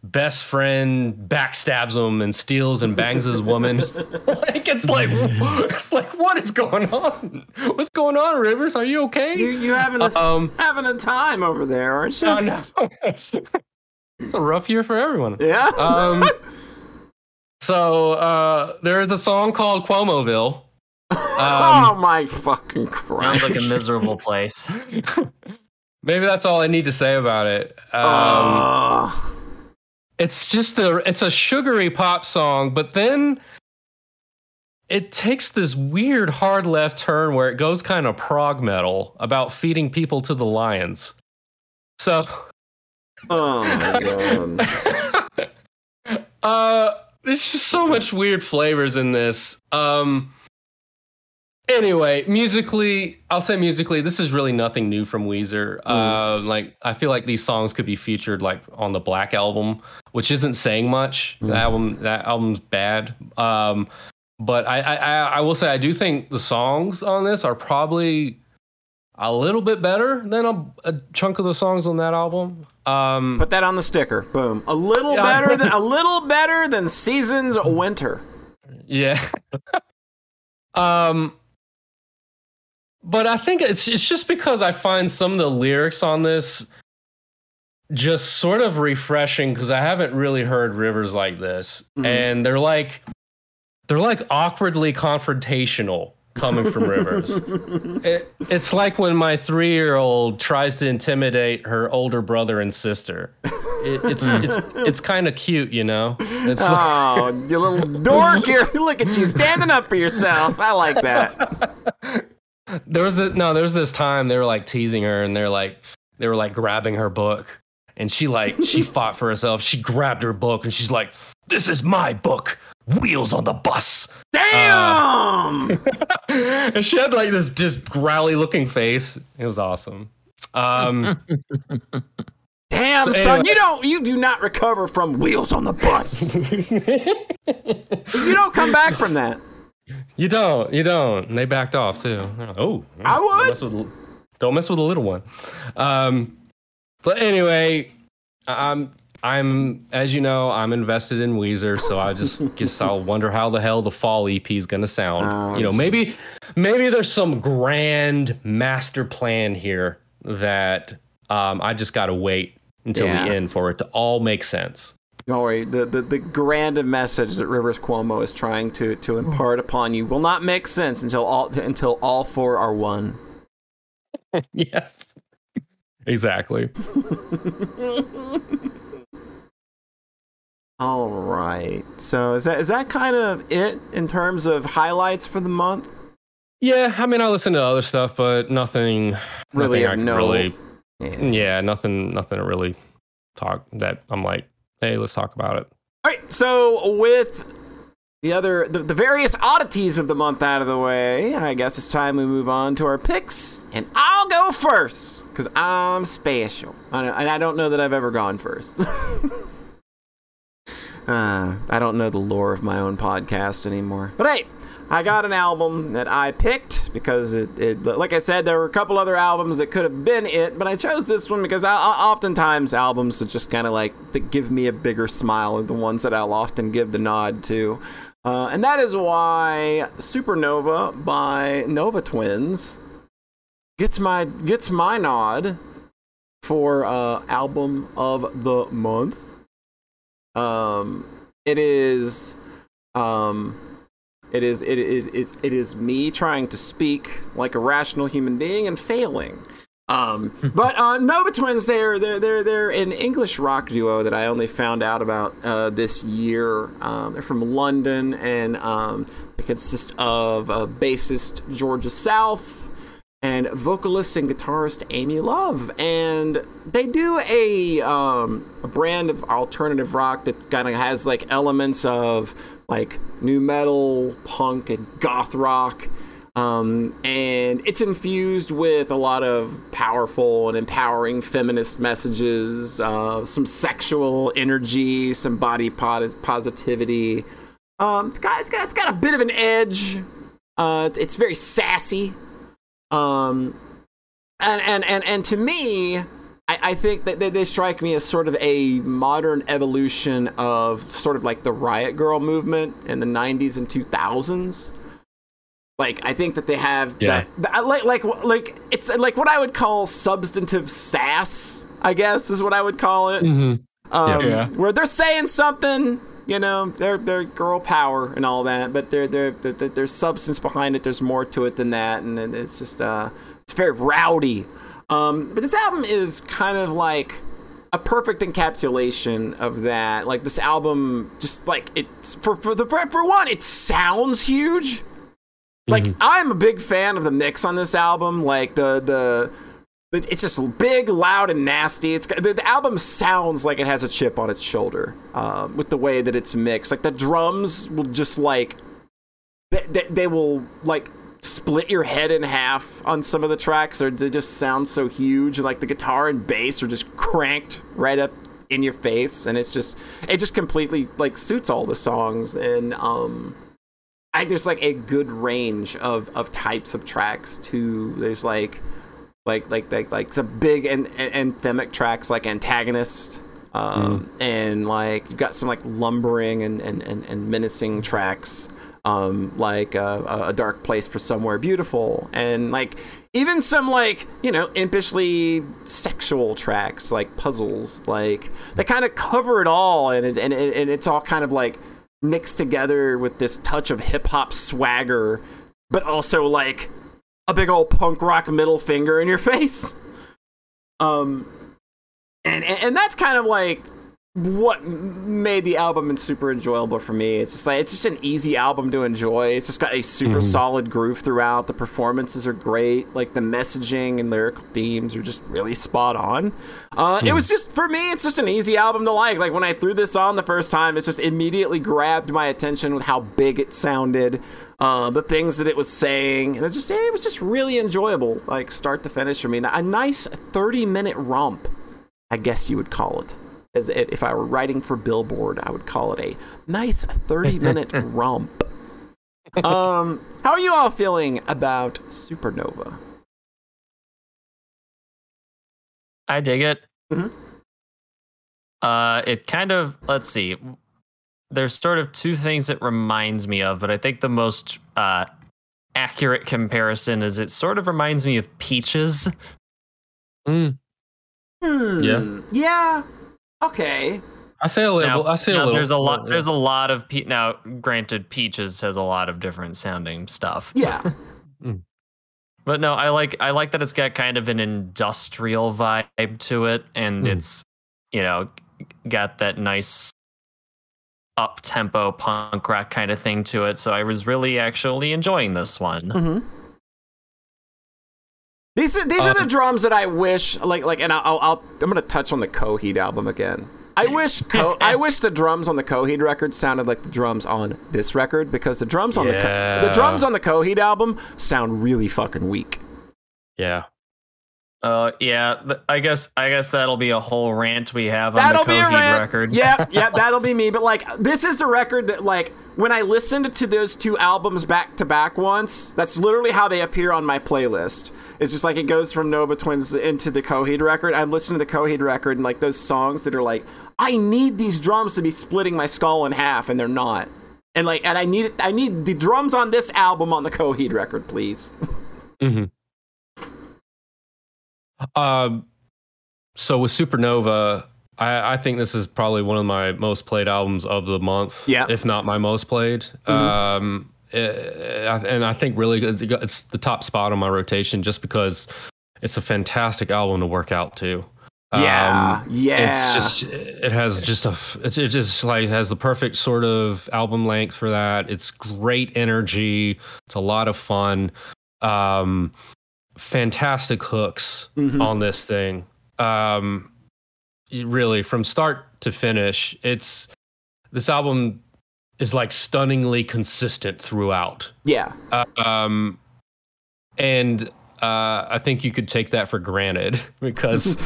best friend backstabs him and steals and bangs his woman. [laughs] Like it's like it's like what is going on? What's going on rivers? Are you okay? You you having a um having a time over there, aren't you? no [laughs] it's a rough year for everyone. Yeah. um [laughs] so uh there is a song called cuomoville [laughs] oh um, my fucking Sounds like a miserable place. [laughs] maybe that's all i need to say about it um Oh. it's just a it's a sugary pop song but then it takes this weird hard left turn where it goes kind of prog metal about feeding people to the lions so oh my [laughs] god. uh there's just so much weird flavors in this. Um anyway musically i'll say musically this is really nothing new from weezer. Uh like i feel like these songs could be featured like on the black album which isn't saying much. That album that album's bad. Um but I, I I- I will say I do think the songs on this are probably a little bit better than a, a chunk of the songs on that album. Um, Put that on the sticker. Boom. A little Yeah. better than a [laughs] little better than Seasons Winter. Yeah. [laughs] um but I think it's it's just because I find some of the lyrics on this just sort of refreshing because I haven't really heard rivers like this. Mhm. And they're like they're like awkwardly confrontational coming from rivers. [laughs] It, it's like when my three year old tries to intimidate her older brother and sister. It, it's hmm. it's it's kind of cute, you know. It's like, Oh, you little dork! You're, look at you standing up for yourself. I like that. [laughs] there was a, no there was this time they were like teasing her and they're like they were like grabbing her book and she like she [laughs] fought for herself. She grabbed her book and she's like, "This is my book, Wheels on the Bus." Damn! [laughs] and she had like this just growly looking face. It was awesome. Um, [laughs] Damn, So son, anyway- you don't you do not recover from wheels on the bus. [laughs] you don't come back from that. you don't, you don't. And they backed off too. Like, oh, I Don't would. mess with, don't mess with the little one. Um, but anyway, I'm I'm as you know I'm invested in Weezer, so I just [laughs] guess I'll wonder how the hell the fall EP is gonna sound. Oh, you know, maybe maybe there's some grand master plan here that um, I just gotta wait until Yeah. the end for it to all make sense. Don't worry. The, the the grand message that Rivers Cuomo is trying to to impart upon you will not make sense until all until all four are one. [laughs] yes, exactly. [laughs] All right. So is that is that kind of it in terms of highlights for the month? Yeah, I mean, I listen to other stuff, but nothing Really nothing no- really Yeah. Yeah, nothing, nothing to really talk that I'm like, hey, let's talk about it. All right. So with the other the, the various oddities of the month out of the way, I guess it's time we move on to our picks, and I'll go first because I'm special, I- and I don't know that I've ever gone first. [laughs] uh, I don't know the lore of my own podcast anymore, but hey. I got an album that I picked because it, it, like I said, there were a couple other albums that could have been it, but I chose this one because I, I, oftentimes albums that just kind of like that give me a bigger smile are the ones that I'll often give the nod to, uh, and that is why Supernova by Nova Twins gets my gets my nod for uh, album of the month. Um, it is, um, it is it is it, it is me trying to speak like a rational human being and failing. Um, [laughs] but uh, Nova Twins, they're they're they're they're an English rock duo that I only found out about uh, this year. Um, they're from London, and um, they consist of uh, bassist Georgia South and vocalist and guitarist Amy Love, and they do a um, a brand of alternative rock that kind of has like elements of like nu metal, punk, and goth rock. Um, and it's infused with a lot of powerful and empowering feminist messages, uh, some sexual energy, some body pos- positivity. Um, it's got it's got it's got a bit of an edge. Uh, it's very sassy. Um, and and and and to me, I, I think that they, they strike me as sort of a modern evolution of sort of like the Riot Girl movement in the '90s and 2000s. Like I think that they have Yeah. that, that like like like it's like what I would call substantive sass. I guess is what I would call it. Mm-hmm. Um, Yeah. Where they're saying something, you know, they're they're girl power and all that, but there there there- there- there's substance behind it. There's more to it than that, and it's just uh, it's very rowdy. Um, but this album is kind of like a perfect encapsulation of that. Like this album, just like it's for for the for, for one, it sounds huge. Like I'm a big fan of the mix on this album. Like the the it's just big, loud, and nasty. It's the, the album sounds like it has a chip on its shoulder um, with the way that it's mixed. Like the drums will just like they, they, they will like split your head in half on some of the tracks. They're, they just sound so huge. And like the guitar and bass are just cranked right up in your face, and it's just it just completely like suits all the songs and um. I, there's like a good range of, of types of tracks too. There's like like like like like some big and, and anthemic tracks like antagonist um, and like you've got some like lumbering and and, and, and menacing tracks um, like uh, a a dark place for somewhere beautiful and like even some like you know impishly sexual tracks like puzzles like they kind of cover it all and it, and, it, and it's all kind of like mixed together with this touch of hip hop swagger but also like a big old punk rock middle finger in your [laughs] face. Um, and and, and that's kind of like what made the album super enjoyable for me. It's just like it's just an easy album to enjoy. It's just got a super Mhm. solid groove throughout. The performances are great. Like the messaging and lyrical themes are just really spot on. Uh, It was just for me. It's just an easy album to like. Like when I threw this on the first time, it just immediately grabbed my attention with how big it sounded. Uh, the things that it was saying, and it just it was just really enjoyable, like start to finish for me. A nice thirty minute romp, I guess you would call it as if I were writing for Billboard, I would call it a nice 30 minute [laughs] romp. Um, how are you all feeling about Supernova? I dig it. Mhm. Uh, it kind of let's see. There's sort of two things it reminds me of, but I think the most uh, accurate comparison is it sort of reminds me of Peaches. Mm. Hmm, Yeah. Yeah. Okay. I say a little. Now, I say a now little. there's a lot. There's a lot of pe- now. Granted, Peaches has a lot of different sounding stuff. Yeah. [laughs] But no, I like I like that it's got kind of an industrial vibe to it, and Hmm. it's you know got that nice up tempo punk rock kind of thing to it. So I was really actually enjoying this one. hmm These are these are the Um, drums that I wish like like, and I'll, I'll I'm gonna touch on the Coheed album again. I [laughs] wish Co- I wish the drums on the Coheed record sounded like the drums on this record because the drums on the Co- the drums on the Coheed album sound really fucking weak. yeah. Uh, yeah, th- I guess I guess that'll be a whole rant we have on That'll the be Coheed record. Yeah, [laughs] yeah, that'll be me. But like, this is the record that like when I listened to those two albums back to back once, that's literally how they appear on my playlist. It's just like it goes from Nova Twins into the Coheed record. I'm listening to the Coheed record and like those songs that are like, I need these drums to be splitting my skull in half, and they're not. And like, and I need it. I need the drums on this album on the Coheed record, please. hmm Um, so with Supernova, I, I think this is probably one of my most played albums of the month. Yeah. if not my most played. Um, eh, and I think really it's the top spot on my rotation just because it's a fantastic album to work out to. Yeah, Um, yeah. It's just it has just a f- it, it just like has the perfect sort of album length for that. It's great energy. It's a lot of fun. Um, fantastic hooks Mhm. on this thing. Um, really from start to finish, it's this album is like stunningly consistent throughout. yeah. Um, and uh, I think you could take that for granted [laughs] because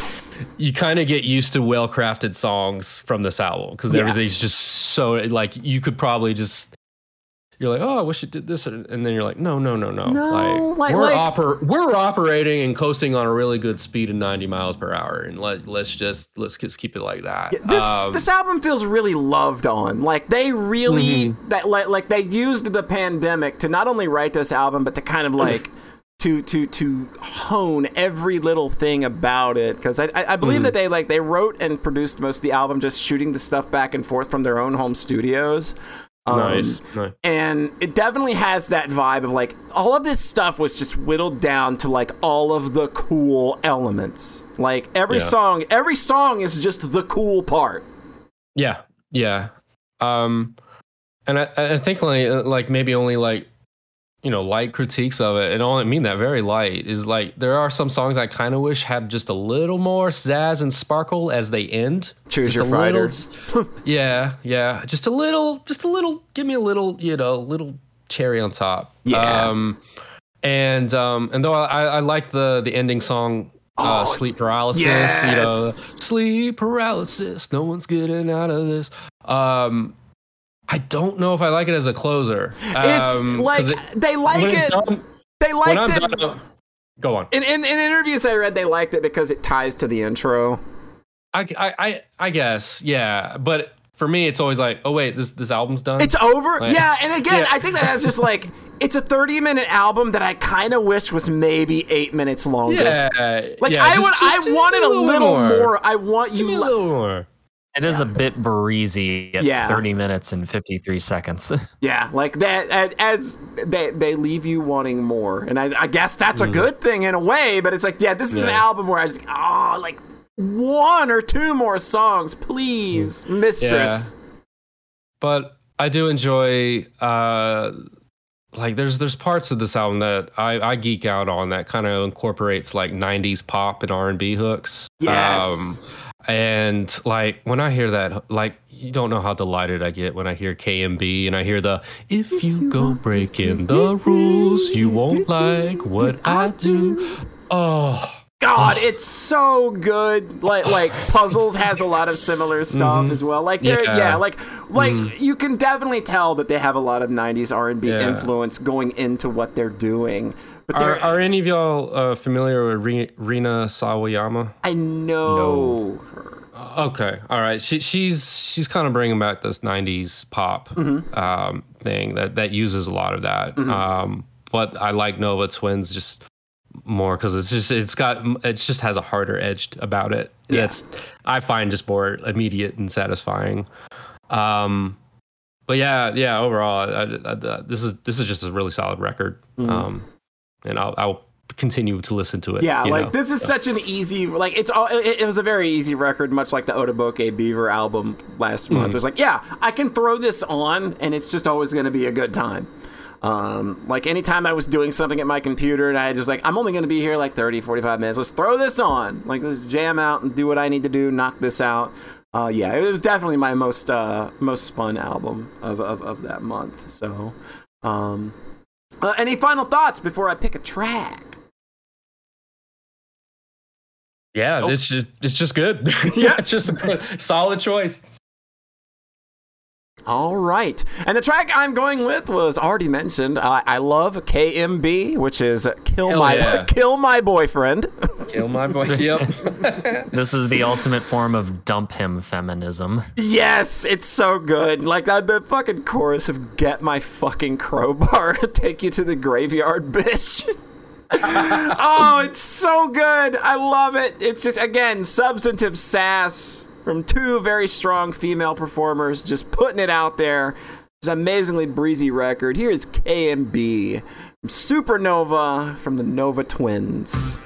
[laughs] you kind of get used to well crafted songs from this album because Yeah. everything's just so like you could probably just you're like oh I wish it did this and then you're like no no no no No, like- we're like- oper- we're operating and coasting on a really good speed of 90 miles per hour and let let's just let's just keep it like that. This Um, this album feels really loved on. Like they really Mm-hmm. that like like they used the pandemic to not only write this album, but to kind of like to to to hone every little thing about it. Because I, I I believe Mm-hmm. that they like they wrote and produced most of the album just shooting the stuff back and forth from their own home studios. Um, nice, nice. and it definitely has that vibe of like all of this stuff was just whittled down to like all of the cool elements. Like every Yeah. song, every song is just the cool part. Yeah, yeah. Um, and I, I think like like maybe only like you know light critiques of it, and all I mean that very light is like there are some songs I kind of wish had just a little more zazz and sparkle as they end. Choose Just your little- fighter. [laughs] yeah, yeah, just a little, just a little. Give me a little, you know, little cherry on top. Yeah. Um, and um, and though I, I like the the ending song. Uh, Oh, sleep paralysis, you know, sleep paralysis. No one's getting out of this. Um, I don't know if I like it as a closer. It's Um, like it- they like it. done- they like it. done, go on. In, in, in interviews I read, they liked it because it ties to the intro. I, I, I, I guess, yeah. But for me, it's always like, oh wait, this this album's done. It's over. Like- yeah, and again, Yeah. I think that that's just like [laughs] it's a 30 minute album that I kind of wish was maybe eight minutes longer. yeah. Like yeah, I just- would, just- I wanted a little more. I want Give me you. a little more. It is a bit breezy at Yeah. 30 minutes and 53 seconds. [laughs] Yeah, like that. As they they leave you wanting more, and I, I guess that's a good thing in a way. But it's like, yeah, this is an Mm. Album where I was like, oh, like one or two more songs, please, mistress. but I do enjoy uh like there's there's parts of this album that I, I geek out on that kind of incorporates like 90s pop and R&B hooks. Yes. And like when I hear that like you don't know how delighted I get when I hear KMB and I hear the if you go breaking the rules you won't like what I do. Oh, God, oh. it's so good. Like like puzzles has a lot of similar mm-hmm. stuff as well. Like yeah. Yeah. like like mm-hmm. you can definitely tell that they have a lot of '90s R&B Yeah. influence going into what they're doing. But are, they're, any of y'all uh, familiar with Ri- Rina Sawayama? I know. her. Okay, all right. She she's she's kind of bringing back this '90s pop um, thing that that uses a lot of that. Um, but I like Nova Twins just more because it's just it's got it just has a harder edge about it. Yeah. That's I find just more immediate and satisfying. Um, but yeah, yeah. Overall, I, I, I- this is this is just a really solid record. Um, and I'll I'll continue to listen to it. Yeah, like know? this is such an easy like it's all it, it was a very easy record, much like the Otoboke Beaver album last month. It was like, yeah, I can throw this on and it's just always gonna be a good time. Um, like anytime I was doing something at my computer and I just like, I'm only gonna be here like 30, 45 minutes. Let's throw this on. Like let's jam out and do what I need to do, knock this out. Uh, yeah, it was definitely my most uh, most fun album of, of, of that month. So, um, uh, any final thoughts before I pick a track? Yeah, it's just, it's just good. [laughs] yeah, it's just a good, solid choice. All right. And the track I'm going with was already mentioned. Uh, I love KMB, which is Kill Hell My yeah. [laughs] Kill My Boyfriend. Kill my boy. [laughs] Yep. This is the ultimate form of dump him feminism. yes, it's so good. Like uh, the fucking chorus of Get My Fucking Crowbar, [laughs] take you to the graveyard, bitch. oh, it's so good. I love it. It's just, again, substantive sass from two very strong female performers just putting it out there. It's an amazingly breezy record. Here is KMB from Supernova from the Nova Twins.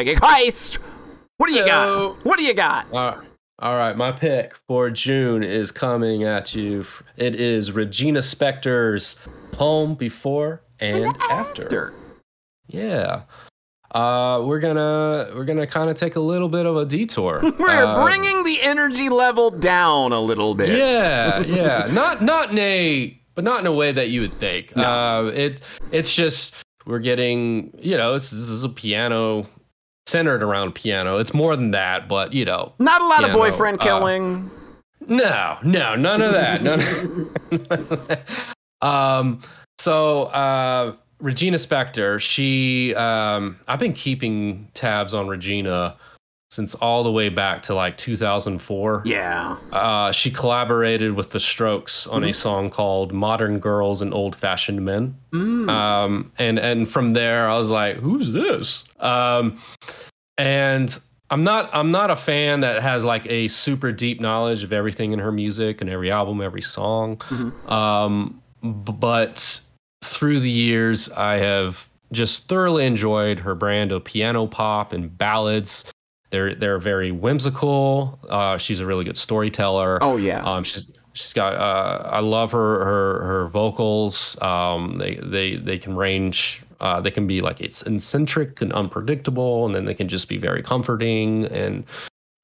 Psychic heist. What do you So- got? What do you got? Uh, all right, my pick for June is coming at you. It is Regina Spektor's Home Before and, After. After. Yeah. Uh, we're gonna we're gonna kind of take a little bit of a detour. [laughs] We're Uh, bringing the energy level down a little bit. Yeah, [laughs] yeah. Not not in a but not in a way that you would think. Uh, it it's just we're getting you know this, this is a piano centered around piano. It's more than that, but you know Not a lot Piano, of boyfriend uh, killing. No, no, none of that. None of [laughs] um, so uh, Regina Spektor, she, um, I've been keeping tabs on Regina since all the way back to like 2004. yeah. Uh, she collaborated with The Strokes on a song called "Modern Girls and Old Fashioned Men," um, and and from there I was like, "Who's this?" Um, and I'm not I'm not a fan that has like a super deep knowledge of everything in her music and every album, every song. Um, b- but through the years, I have just thoroughly enjoyed her brand of piano pop and ballads. They're they're very whimsical. Uh, she's a really good storyteller. Oh yeah. Um, she's she's got. Uh, I love her her her vocals. Um, they they they can range. Uh, they can be like it's eccentric and unpredictable, and then they can just be very comforting and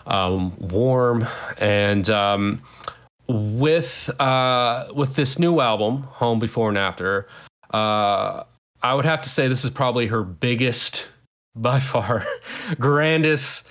um, warm. And um, with uh, with this new album, Home Before and After, uh, I would have to say this is probably her biggest, by far, [laughs] grandest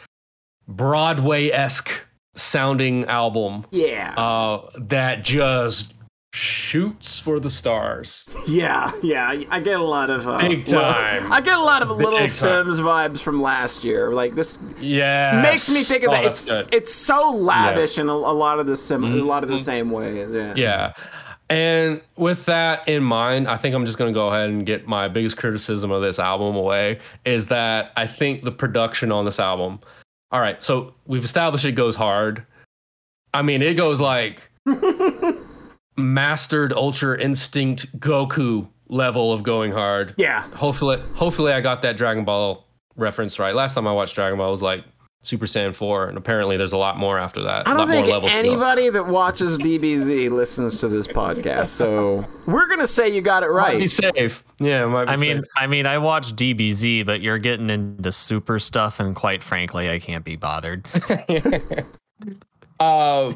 Broadway esque sounding album yeah. uh, that just shoots for the stars. yeah. Yeah. I- get a lot of uh, Big little- time. I get a lot of little time. Simz vibes from last year. Like this Yeah, makes me think of oh, that. that's It's good. it's so lavish in a, a lot of the sim- a lot of the Mhm. same ways. Yeah. Yeah. And with that in mind, I think I'm just going to go ahead and get my biggest criticism of this album away is that I think the production on this album. All right, so we've established it goes hard. I mean, it goes like [laughs] mastered ultra instinct Goku level of going hard. Yeah. Hopefully, hopefully I got that Dragon Ball reference right. Last time I watched Dragon Ball I was like Super Saiyan 4, and apparently there's a lot more after that. I A don't think levels to go. anybody that watches DBZ listens to this podcast. So we're gonna say you got it Might be right. safe. Yeah, might be I mean, safe. I mean, I watch DBZ, but you're getting into super stuff, and quite frankly, I can't be bothered. uh,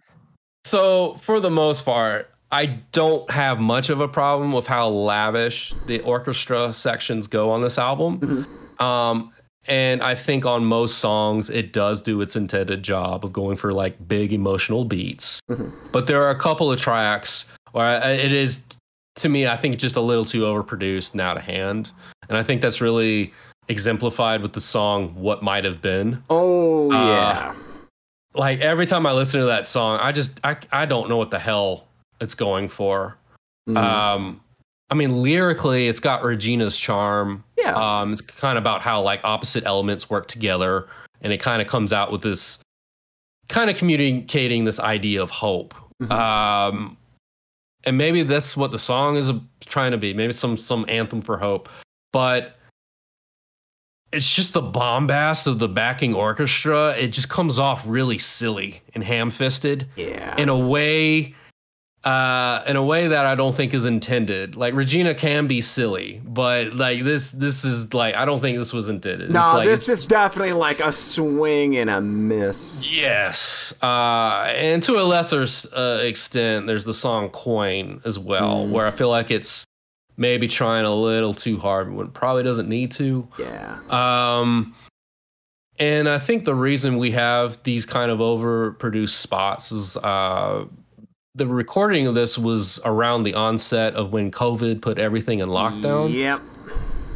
[laughs] so for the most part, I don't have much of a problem with how lavish the orchestra sections go on this album. Um, and I think on most songs, it does do its intended job of going for like big emotional beats. But there are a couple of tracks where it is, to me, I think just a little too overproduced and out of hand. And I think that's really exemplified with the song "What Might Have Been." Oh Uh, yeah. like every time I listen to that song, I just I I don't know what the hell it's going for. Mm. Um, I mean, lyrically, it's got Regina's charm. yeah. Um, it's kind of about how like opposite elements work together, and it kind of comes out with this kind of communicating this idea of hope. Mhm. Um, and maybe that's what the song is trying to be. Maybe some some anthem for hope, but it's just the bombast of the backing orchestra. It just comes off really silly and ham-fisted yeah. in a way uh in a way that I don't think is intended. Like Regina can be silly, but like this this is like I don't think this was intended. no, It's like, this is definitely like a swing and a miss. Yes, uh, and to a lesser uh, extent, there's the song "Coin" as well, Mm. where I feel like it's maybe trying a little too hard when it probably doesn't need to. Yeah. Um, and I think the reason we have these kind of overproduced spots is uh, the recording of this was around the onset of when COVID put everything in lockdown. Yep.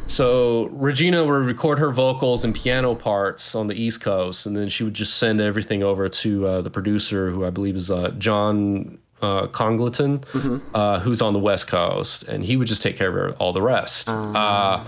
So Regina would record her vocals and piano parts on the East Coast, and then she would just send everything over to uh, the producer, who I believe is uh, John uh, Congleton, uh, who's on the West Coast, and he would just take care of all the rest. Uh,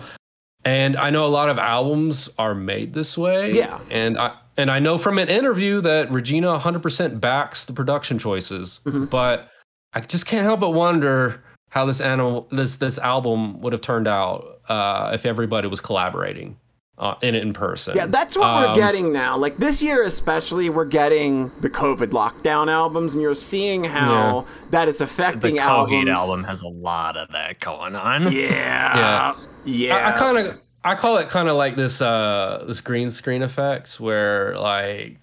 and I know a lot of albums are made this way. Yeah. and I and I know from an interview that Regina 100% backs the production choices, but I just can't help but wonder how this animal this this album would have turned out uh, if everybody was collaborating uh, in in person. Yeah, that's what Um, we're getting now. Like this year, especially, we're getting the COVID lockdown albums, and you're seeing how that is The affecting Covid albums. album has a lot of that going on. Yeah, yeah. I, I kind of I call it kind of like this uh this green screen effect where like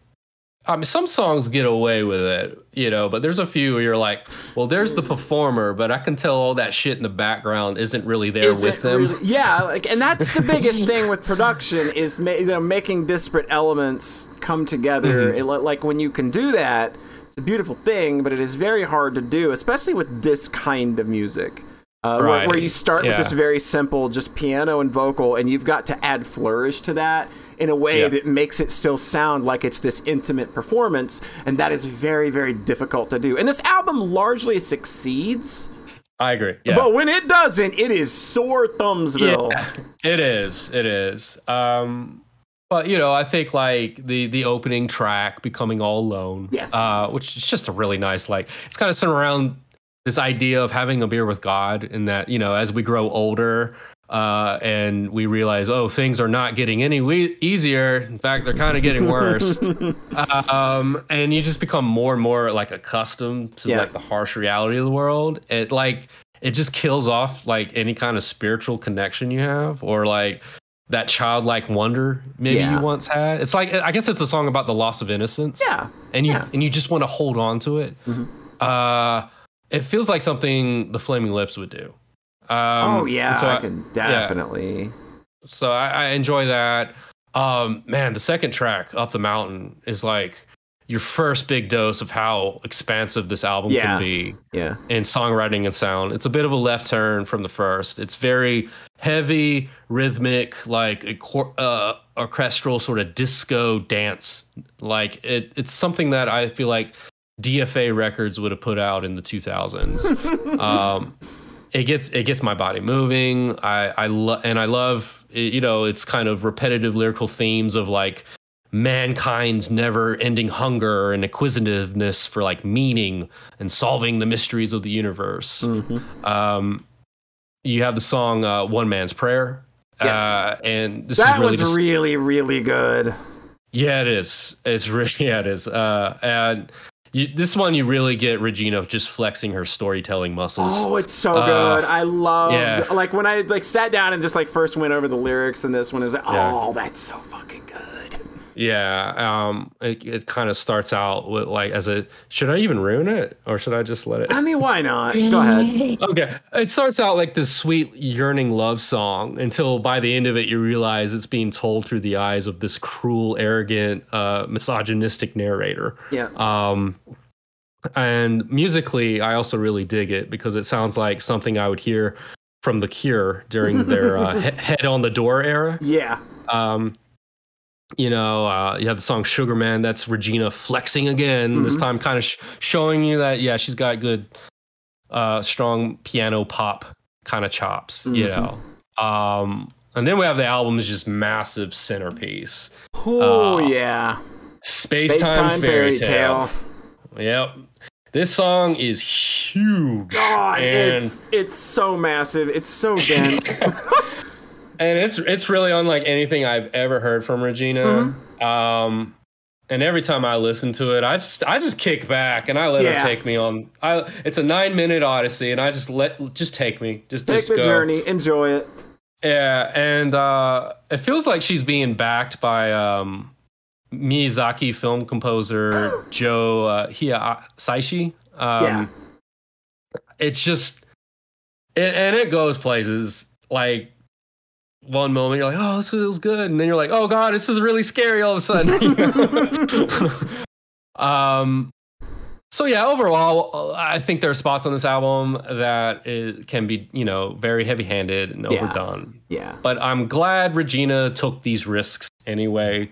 I mean some songs get away with it, you know, but there's a few where you're like, well, there's the performer, but I can tell all that shit in the background isn't really there Is with them. really- yeah, like, and that's the biggest thing with production is ma- you know, making disparate elements come together. Mm-hmm. It, like when you can do that, it's a beautiful thing, but it is very hard to do, especially with this kind of music. Uh, where, Right. where you start with this very simple, just piano and vocal, and you've got to add flourish to that in a way Yeah. that makes it still sound like it's this intimate performance, and that is very, very difficult to do. And this album largely succeeds, I agree. Yeah. but when it doesn't, it is sore thumbsville. Yeah, it is. It is. Um, but you know, I think like the the opening track, "Becoming All Alone," Yes. uh, which is just a really nice like. It's kind of centered around this idea of having a beer with God, and that you know, as we grow older. Uh, and we realize, oh, things are not getting any we- easier. In fact, they're kind of getting worse. [laughs] um, and you just become more and more like accustomed to Yeah. like the harsh reality of the world. It like it just kills off like any kind of spiritual connection you have or like that childlike wonder maybe Yeah. you once had. It's like I guess it's a song about the loss of innocence. Yeah. And you yeah. and you just want to hold on to it. Mhm. Uh it feels like something the Flaming Lips would do. Um, oh yeah, so I can definitely. so I, I enjoy that. Um, man, the second track, "Up the Mountain," is like your first big dose of how expansive this album Yeah. can be Yeah. in songwriting and sound. It's a bit of a left turn from the first. It's very heavy, rhythmic, like uh, orchestral sort of disco dance. Like it, it's something that I feel like DFA Records would have put out in the 2000s. [laughs] um, it gets it gets my body moving. I I love and I love it, you know it's kind of repetitive lyrical themes of like mankind's never-ending hunger and acquisitiveness for like meaning and solving the mysteries of the universe. Mhm. Um, you have the song uh, "One Man's Prayer," Yeah. uh, and this That is really one's just really, really good. yeah, it is. It's really [laughs] yeah, it is. Uh, and you, this one you really get Regina just flexing her storytelling muscles. Oh, it's so Uh, good. I love yeah. like when I like sat down and just like first went over the lyrics and this one is like, Yeah. oh, that's so fucking good. Yeah, um, it, it kind of starts out with like as a should I even ruin it or should I just let it? I mean, why not? Go ahead. [laughs] Okay, it starts out like this sweet yearning love song until by the end of it you realize it's being told through the eyes of this cruel, arrogant, uh, misogynistic narrator. Yeah. Um, and musically, I also really dig it because it sounds like something I would hear from The Cure during their uh, [laughs] he- Head on the Door era. Yeah. Um, you know, uh, you have the song Sugar Man. That's Regina flexing again. This Mhm. time, kind of sh- showing you that yeah, she's got good, uh, strong piano pop kind of chops. You Mhm. know. Um, and then we have the album's just massive centerpiece, Oh Uh, yeah. Space Space Time Fairy Tale. Yep. This song is huge. God, and, it's it's so massive. It's so dense. [laughs] and it's it's really unlike anything I've ever heard from Regina. Mm-hmm. Um, and every time I listen to it, I just I just kick back and I let Yeah. her take me on. I it's a nine minute odyssey, and I just let just take me, just Take just the go. journey. Enjoy it. Yeah, and uh, it feels like she's being backed by um, Miyazaki film composer [clears throat] Joe uh, Hisaishi. Um, Yeah. It's just, it, and it goes places. Like one moment you're like, "Oh, this feels good," and then you're like, "Oh God, this is really scary." All of a sudden. [laughs] um. So yeah, overall, I think there are spots on this album that it can be, you know, very heavy-handed and Yeah. overdone Yeah. but I'm glad Regina took these risks anyway.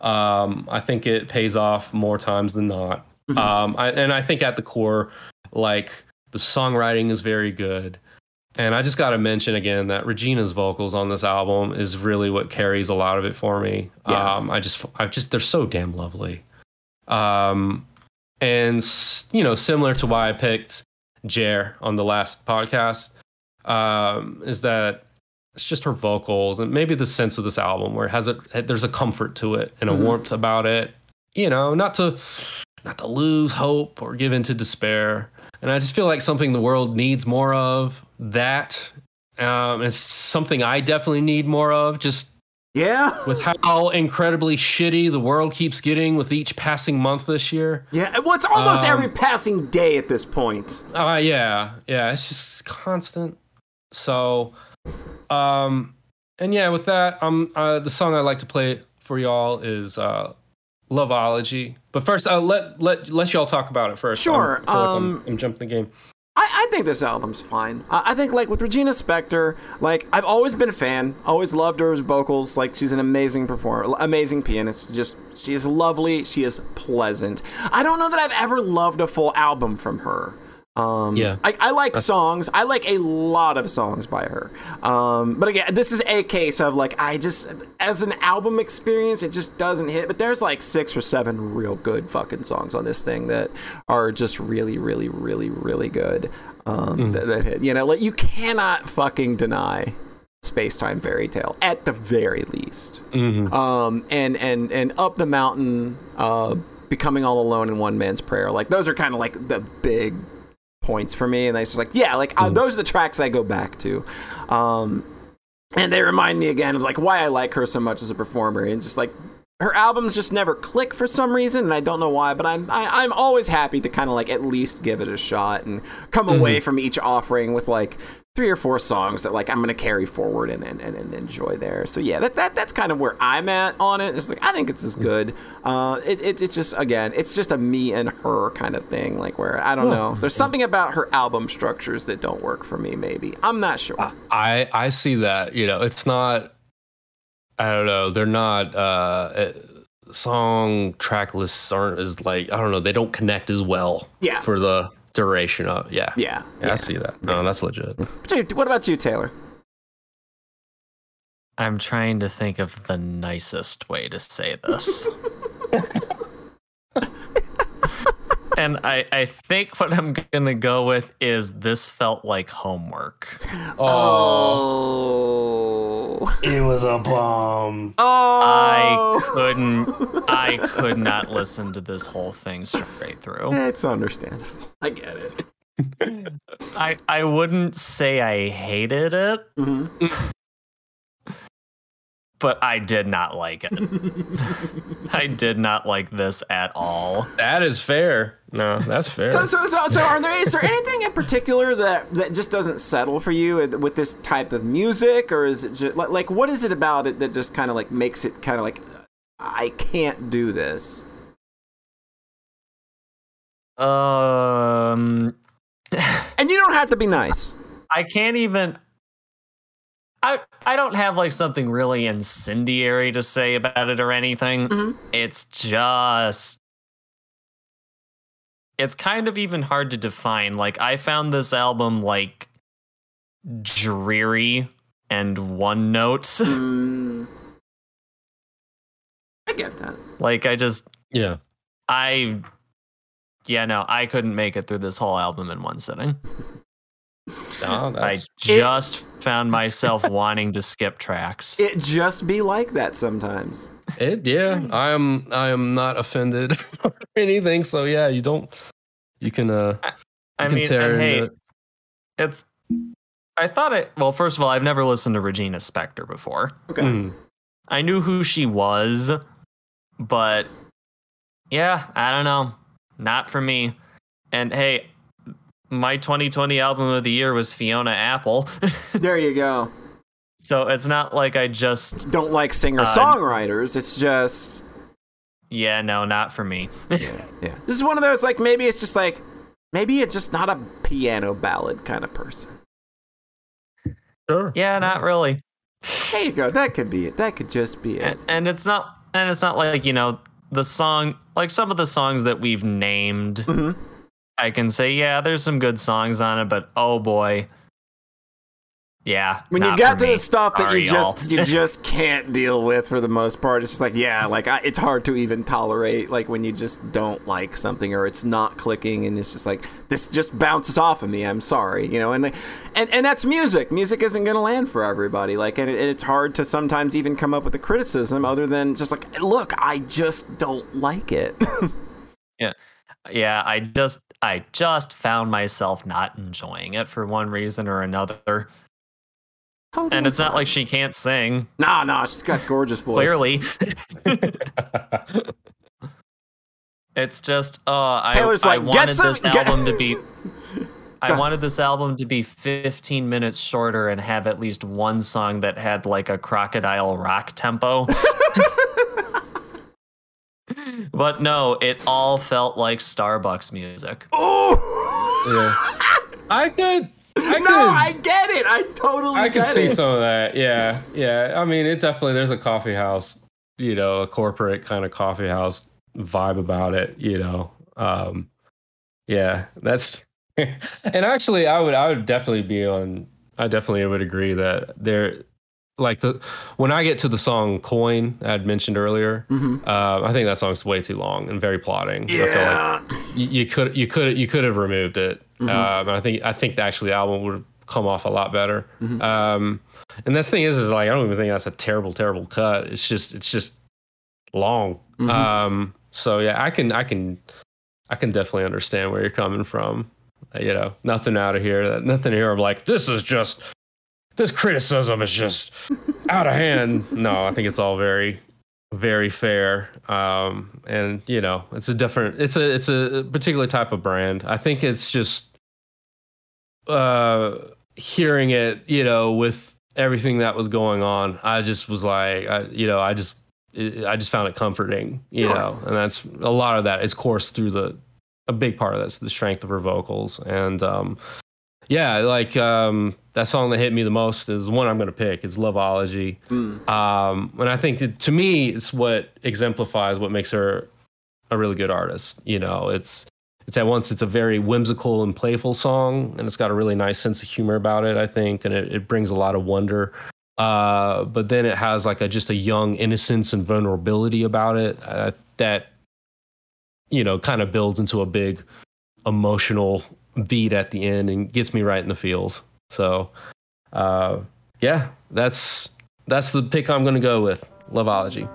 Um, I think it pays off more times than not. Mhm. Um, I, and I think at the core, like the songwriting is very good. And I just got to mention again that Regina's vocals on this album is really what carries a lot of it for me. Yeah. Um, I just, I just, they're so damn lovely. Um, and you know, similar to why I picked Jer on the last podcast, um, is that it's just her vocals and maybe the sense of this album where it has a there's a comfort to it and a Mhm. warmth about it. You know, not to not to lose hope or give into despair. And I just feel like something the world needs more of. That um, it's something I definitely need more of. Just Yeah. with how incredibly shitty the world keeps getting with each passing month this year. Yeah. Well, it's almost Um, every passing day at this point. Uh yeah, yeah, it's just constant. So um and yeah, with that, um uh the song I like to play for y'all is uh Loveology. But first uh let let let y'all talk about it first. Sure, feel like um, I'm, I'm jumping the game. I, I think this album's fine. I, I think like with Regina Spektor, like I've always been a fan. Always loved her vocals. Like she's an amazing performer, amazing pianist. Just she is lovely. She is pleasant. I don't know that I've ever loved a full album from her. Um, Yeah. I, I like songs. I like a lot of songs by her. Um, but again, this is a case of like I just as an album experience, it just doesn't hit. But there's like six or seven real good fucking songs on this thing that are just really, really, really, really good. Um, that, that hit. You know, like you cannot fucking deny Space Time Fairy Tale at the very least Mhm. um, and and and up the mountain, uh, becoming all alone in one man's prayer. Like those are kind of like the big points for me, and I just like yeah, like uh, those are the tracks I go back to. Um, and they remind me again of like why I like her so much as a performer, and just like her albums just never click for some reason, and I don't know why. But I'm I, I'm always happy to kind of like at least give it a shot and come away from each offering with like three or four songs that like I'm gonna carry forward and and, and, and enjoy there. So yeah, that, that that's kind of where I'm at on it. It's like I think it's as good. Uh, it, it it's just again, it's just a me and her kind of thing. Like where I don't know, there's something about her album structures that don't work for me. Maybe I'm not sure. I I see that. You know, it's not. I don't know. They're not. uh eh, Song track lists aren't as like I don't know. They don't connect as well. Yeah. For the duration of yeah. yeah, Yeah, I see that. No, that's legit. Dude, what about you, Taylor? I'm trying to think of the nicest way to say this. [laughs] and I, I think what I'm gonna go with is this felt like homework. Oh, [laughs] it was a bomb. Oh! I couldn't I [laughs] could not listen to this whole thing straight through. it's understandable. I get it. I I wouldn't say I hated it, hmm but I did not like it. [laughs] I did not like this at all. That is fair. No, that's fair. So, so, so, so are there is there anything in particular that that just doesn't settle for you with this type of music, or is it just like, like what is it about it that just kind of like makes it kind of like I can't do this? Um And you don't have to be nice. I can't even I I don't have like something really incendiary to say about it or anything. Mhm. It's just it's kind of even hard to define. Like I found this album like dreary and one notes. [laughs] Mm. I get that. like I just yeah. I yeah, no, I couldn't make it through this whole album in one sitting. [laughs] No, I that's, just found myself [laughs] wanting to skip tracks. It just be like that sometimes. it. Yeah, I am. I am not offended [laughs] or anything. So yeah, you don't. You can. uh I can mean, tear and hey, it. it's. I thought it. Well, first of all, I've never listened to Regina Spektor before. Okay. Mm. I knew who she was, but yeah, I don't know. Not for me. And hey, my 2020 album of the year was Fiona Apple. [laughs] There you go. so it's not like I just. Don't like singer Uh, songwriters. It's just Yeah, no, not for me. yeah, [laughs] yeah. This is one of those like maybe it's just like maybe it's just not a piano ballad kind of person. Sure. yeah, not really. There you go. That could be it. That could just be it. and, and it's not and it's not like you know the song like some of the songs that we've named Mhm. I can say yeah there's some good songs on it but oh boy yeah. when you got to me. the stuff that you Sorry, just y'all. you [laughs] just can't deal with for the most part it's just like yeah like I, it's hard to even tolerate like when you just don't like something or it's not clicking and it's just like this just bounces off of me i'm sorry you know and and and that's music music isn't going to land for everybody like and, it, and it's hard to sometimes even come up with a criticism other than just like look i just don't like it [laughs] yeah, yeah, I just I just found myself not enjoying it for one reason or another. And it's not like she can't sing, nah nah she's got gorgeous voice clearly. [laughs] [laughs] It's just oh I, Taylor's I like, "Get wanted some- this get-" album to be [laughs] I wanted this album to be 15 minutes shorter and have at least one song that had like a crocodile rock tempo. But no, it all felt like Starbucks music. Ooh! [laughs] yeah. I could. I could. no i get it i totally I can see it some of that. Yeah, yeah. I mean, it definitely there's a coffee house, you know, a corporate kind of coffee house vibe about it. You know, um, yeah. That's [laughs] and actually, I would I would definitely be on. I definitely would agree that there, like the when I get to the song "Coin" I had mentioned earlier. Mhm. Uh, I think that song's way too long and very plotting. I feel like yeah you, you could you could you could have removed it. Mhm. Um, I think I think actually the album would have come off a lot better. Mhm. Um, and the thing is, is like I don't even think that's a terrible terrible cut. It's just it's just long. Mhm. Um, so yeah, I can I can I can definitely understand where you're coming from. Uh, You know, nothing out of here. Nothing here. I'm like this is just this criticism is just out of hand. No, I think it's all very very fair um and you know it's a different it's a it's a particular type of brand i think it's just uh hearing it you know with everything that was going on i just was like I, you know i just i just found it comforting you Sure. know and that's a lot of that is coursed through the a big part of this the strength of her vocals and um yeah like um that song that hit me the most is the one i'm gonna pick is loveology Mm. um, and I think that, to me, it's what exemplifies what makes her a really good artist. You know, it's it's at once it's a very whimsical and playful song, and it's got a really nice sense of humor about it. I think, and it, it brings a lot of wonder. Uh, but then it has like a just a young innocence and vulnerability about it uh, that you know kind of builds into a big emotional beat at the end and gets me right in the feels. So, uh, yeah, that's that's the pick I'm going to go with. Loveology.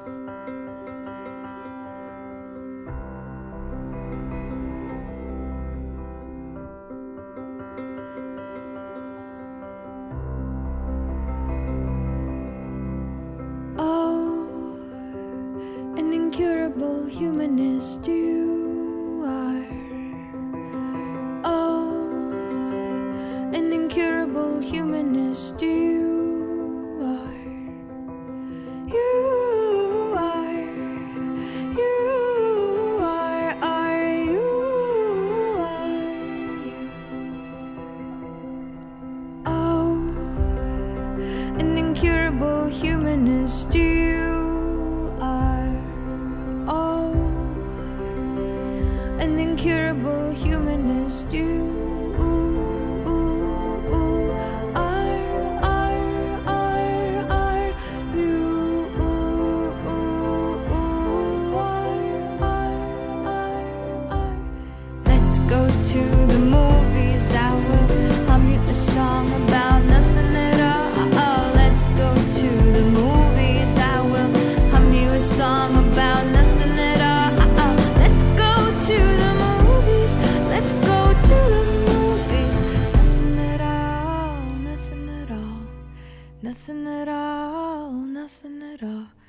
Nothing at all.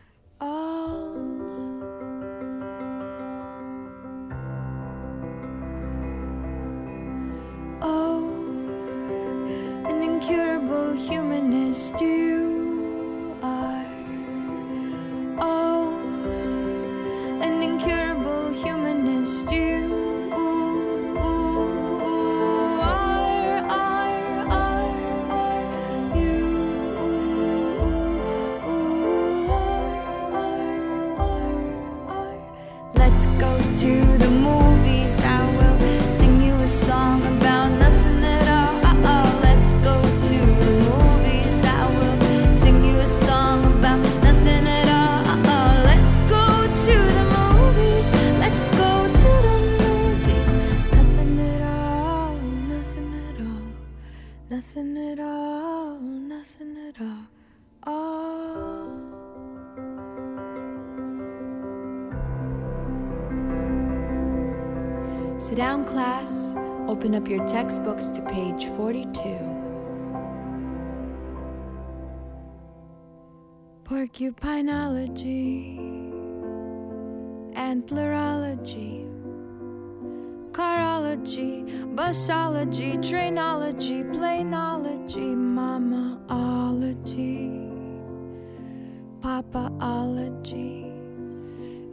Open up your textbooks to page 42. Porcupinology, antlerology, carology, busology, trainology, planology, mamaology, papaology,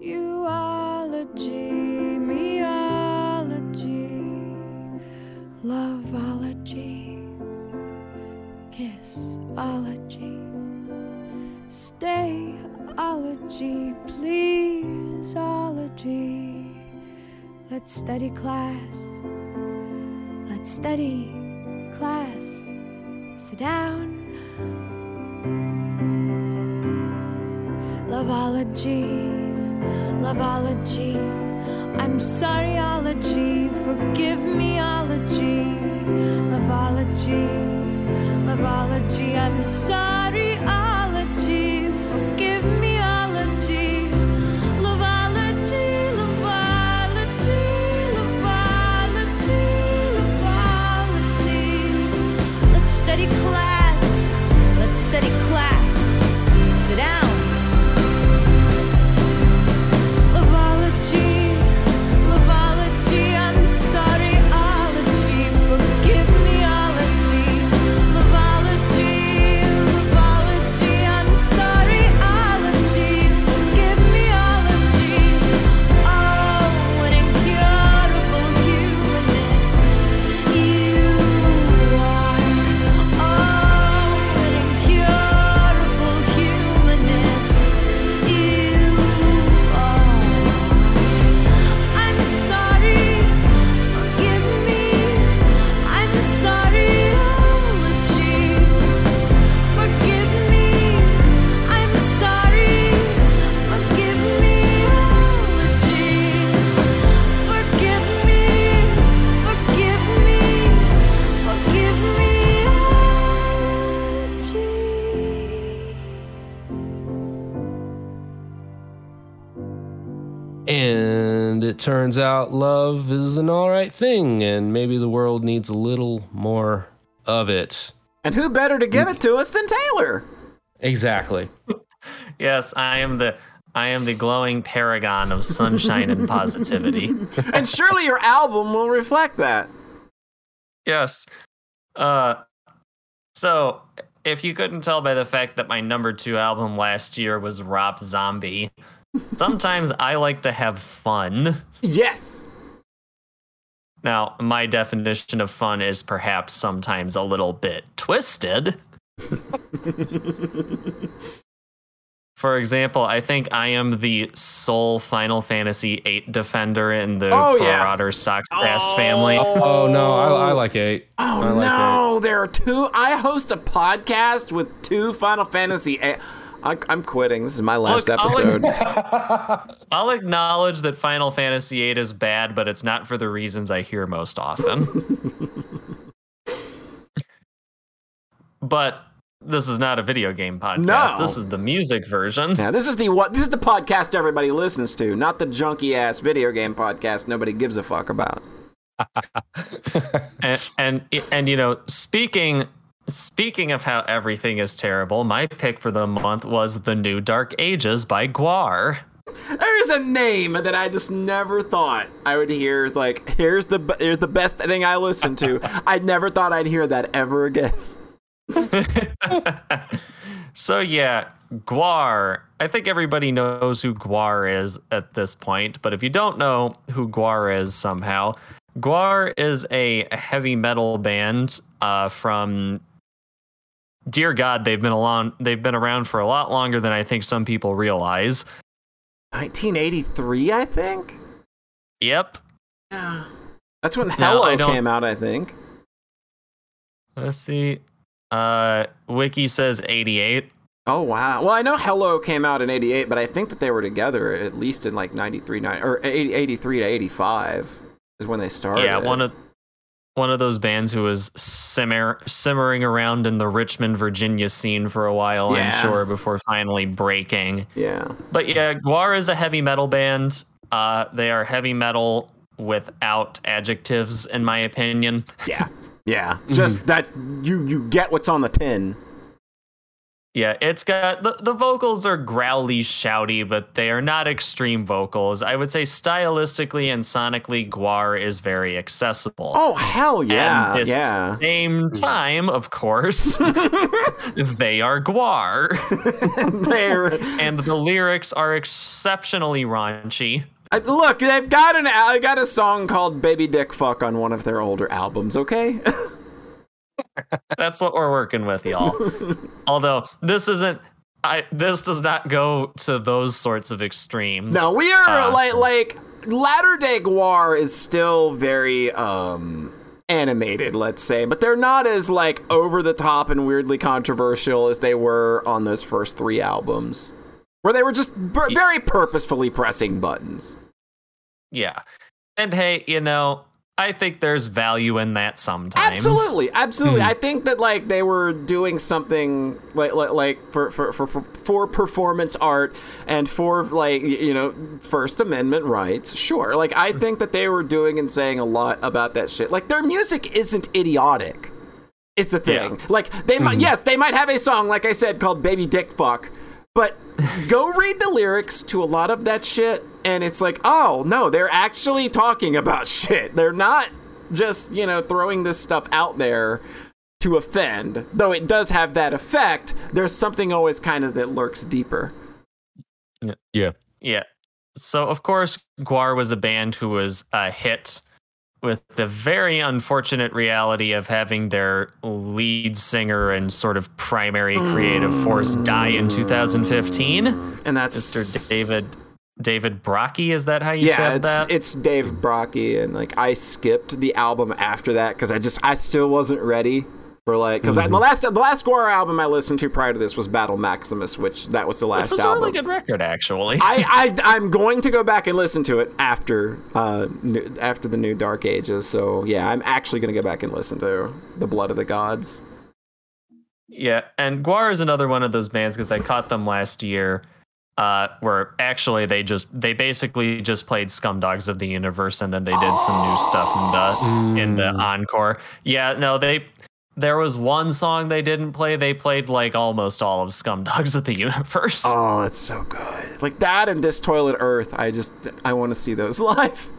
uology, meology, loveology, kissology. Stayology, pleaseology. Let's study class. Let's study class. Sit down. Loveology, loveology. I'm sorryology, forgive meology. Loveology, loveology. I'm forgive. Loveology, loveology, loveology, loveology. Let's study class. Let's study class. And it turns out love is an all right thing, and maybe the world needs a little more of it. And who better to give it to us than Taylor? Exactly. [laughs] Yes, I am the I am the glowing paragon of sunshine and positivity. [laughs] And surely your album will reflect that. Yes. Uh so if you couldn't tell by the fact that my number 2 album last year was Rob Zombie, sometimes I like to have fun. Yes. Now, my definition of fun is perhaps sometimes a little bit twisted. [laughs] For example, I think I am the sole Final Fantasy VIII defender in the Oh, yeah. Marauder Soxcast oh. family. Oh no, I, I like eight. Oh I like no, there are two. I host a podcast with two Final Fantasy. A- I, I'm quitting. This is my last Look, I'll- episode. [laughs] I'll acknowledge that Final Fantasy VIII is bad, but it's not for the reasons I hear most often. [laughs] but this is not a video game podcast. No. This is the music version. yeah, this is the what? This is the podcast everybody listens to, not the junky ass video game podcast nobody gives a fuck about. [laughs] and, and and you know, speaking speaking of how everything is terrible, my pick for the month was the new Dark Ages by GWAR. There's a name that I just never thought I would hear. It's like here's the be- here's the best thing I listen to. [laughs] I never thought I'd hear that ever again. [laughs] so yeah, GWAR. I think everybody knows who GWAR is at this point, but if you don't know who GWAR is somehow, GWAR is a heavy metal band uh, from dear God, they've been along they've been around for a lot longer than I think some people realize. 1983, I think. Yep. Yeah, that's when Hell-O don't- came out. I think. Let's see. Uh Wiki says 88. Oh wow. Well, I know Hell-O came out in 88, but I think that they were together at least in like 93 9 or 80, 83 to 85 is when they started. Yeah, one of one of those bands who was simmer, simmering around in the Richmond, Virginia scene for a while, Yeah. I'm sure, before finally breaking. Yeah. But yeah, GWAR is a heavy metal band. Uh, they are heavy metal without adjectives, in my opinion. Yeah. [laughs] Yeah. Just that you you get what's on the tin. Yeah, it's got the, the vocals are growly, shouty, but they are not extreme vocals. I would say stylistically and sonically, GWAR is very accessible. Oh hell yeah. at the yeah. same hmm. time, of course, [laughs] they are GWAR. [laughs] They're- [laughs] and the lyrics are exceptionally raunchy. I- look, they've got an I got a song called "Baby Dick Fuck" on one of their older albums. Okay. That's what we're working with, y'all. [laughs] Although this isn't I this does not go to those sorts of extremes. No, we are Uh, like like latter day GWAR is still very um animated, let's say, but they're not as like over the top and weirdly controversial as they were on those first three albums, where they were just b- very purposefully pressing buttons. Yeah. And hey, you know, I think there's value in that sometimes. Absolutely, absolutely. Hmm. I think that like they were doing something like like, like for, for for for for performance art and for like you know First Amendment rights. Sure, like I think that they were doing and saying a lot about that shit. Like their music isn't idiotic. Is the thing. Like they might hmm. yes they might have a song like I said called Baby Dick Fuck, but go read the lyrics to a lot of that shit and it's like oh no they're actually talking about [laughs] shit. They're not just you know throwing this stuff out there to offend though it does have that effect there's something always kind of that lurks deeper Yeah. Yeah. So of course, GWAR was a band who was a hit with the very unfortunate reality of having their lead singer and sort of primary creative force die in 2015. and that's Mr. David David Brockie, is that how you yeah said it's that? it's dave Brockie and like i skipped the album after that because i just i still wasn't ready for like because the last the last GWAR album i listened to prior to this was battle maximus which that was the Which last was a album really good record, actually. I, I I'm going to go back and listen to it after uh new, after the new Dark Ages. So yeah, I'm actually going to go back and listen to the Blood of the Gods. Yeah, and GWAR is another one of those bands because I caught them last year. Uh, where actually they just they basically just played Scumdogs of the Universe and then they did some new stuff in the in the encore. Yeah, no, they there was one song they didn't play. They played like almost all of Scumdogs of the Universe. [laughs] Oh, that's so good. Like that and this Toilet Earth. I just I want to see those [laughs] live.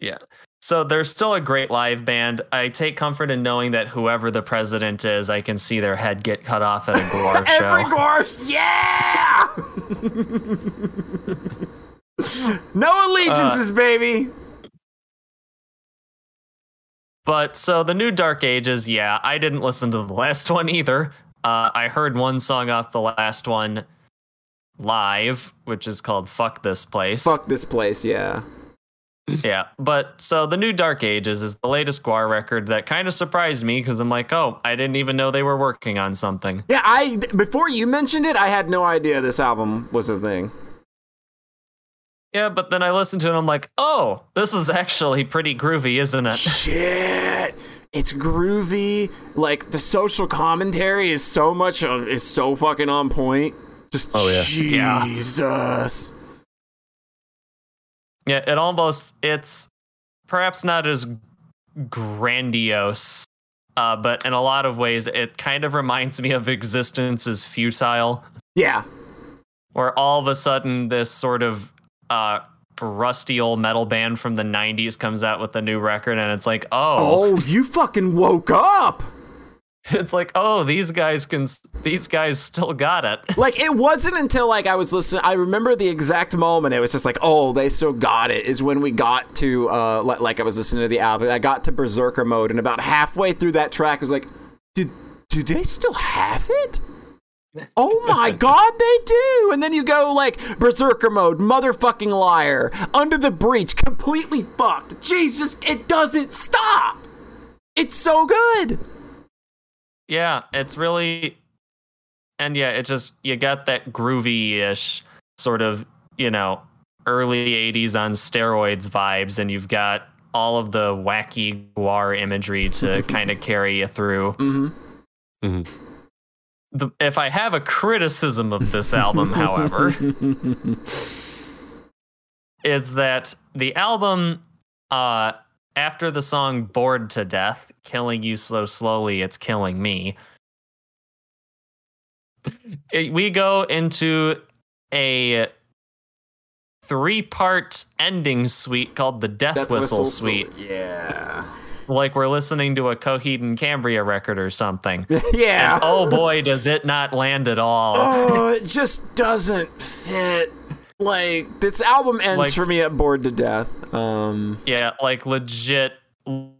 Yeah. So they're still a great live band. I take comfort in knowing that whoever the president is, I can see their head get cut off at a [laughs] GWAR show. Every Gorse, yeah. no allegiances, uh, baby. But so the new Dark Ages, yeah, I didn't listen to the [laughs] last one either. Uh, I heard one song off the last one live, which is called "Fuck This Place." Fuck this place, yeah. Yeah, but so the new Dark Ages is the latest GWAR record that kind of surprised me because I'm like, oh, I didn't even know they were working on something. Yeah, I before you mentioned it, I had no idea this album was a thing. Yeah, but then I listened to it and I'm like, oh, this is actually pretty groovy, isn't it? [laughs] Shit. It's groovy. Like the social commentary is so much of is so fucking on point. Just Oh, yeah. Yeah. Jesus. Yeah, it almost it's perhaps not as grandiose, uh, but in a lot of ways, it kind of reminds me of Existence is Futile, Yeah. where all of a sudden this sort of uh, rusty old metal band from the '90s comes out with a new record, and it's like, oh, Oh, you fucking woke up. [laughs] it's like, oh, these guys can, these guys still got it. [laughs] Like it wasn't until like I was listening. I remember the exact moment. It was just like, oh, they still got it. Is when we got to uh, like I was listening to the album. I got to Berserker mode, and about halfway through that track, I was like, did do they still have it? Oh my [laughs] god, they do! And then you go like Berserker mode, motherfucking liar, Unto the Breach, completely fucked. Jesus, it doesn't stop. It's so good. Yeah, it's really, and yeah, it just you got that groovy-ish sort of, you know, early '80s on steroids vibes, and you've got all of the wacky GWAR imagery to [laughs] kind of carry you through. Mm-hmm. hmm The, if I have a criticism of this album, [laughs] however, is that the album uh after the song bored to death killing you so slowly it's killing me it- we go into a three part ending suite called the death, whistle, suite Yeah. Like we're listening to a coheed and cambria record or something [laughs] yeah. and oh boy does it not land at all Oh, it just doesn't fit. Like this album ends Like- for me at bored to death. Um, Yeah, like legit,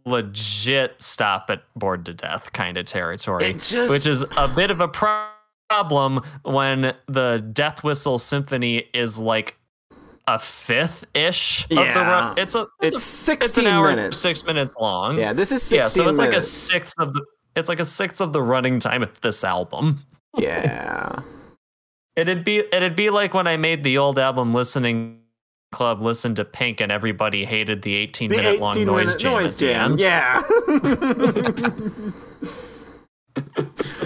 legit stop at bored to death kind of territory. It just- which is a bit of a problem when the Death Whistle Symphony is like a fifth ish of the Yeah. run. It's a it's it's, a, 16 it's an hour minutes. six minutes long. Yeah, this is yeah. So it's like a sixth of the. It's like a sixth of the running time of this album. yeah. It'd be it'd be like when I made the old album listening club listen to Pink and everybody hated the 18 The minute long 18 noise jam. noise jam. Yeah. [laughs] [laughs]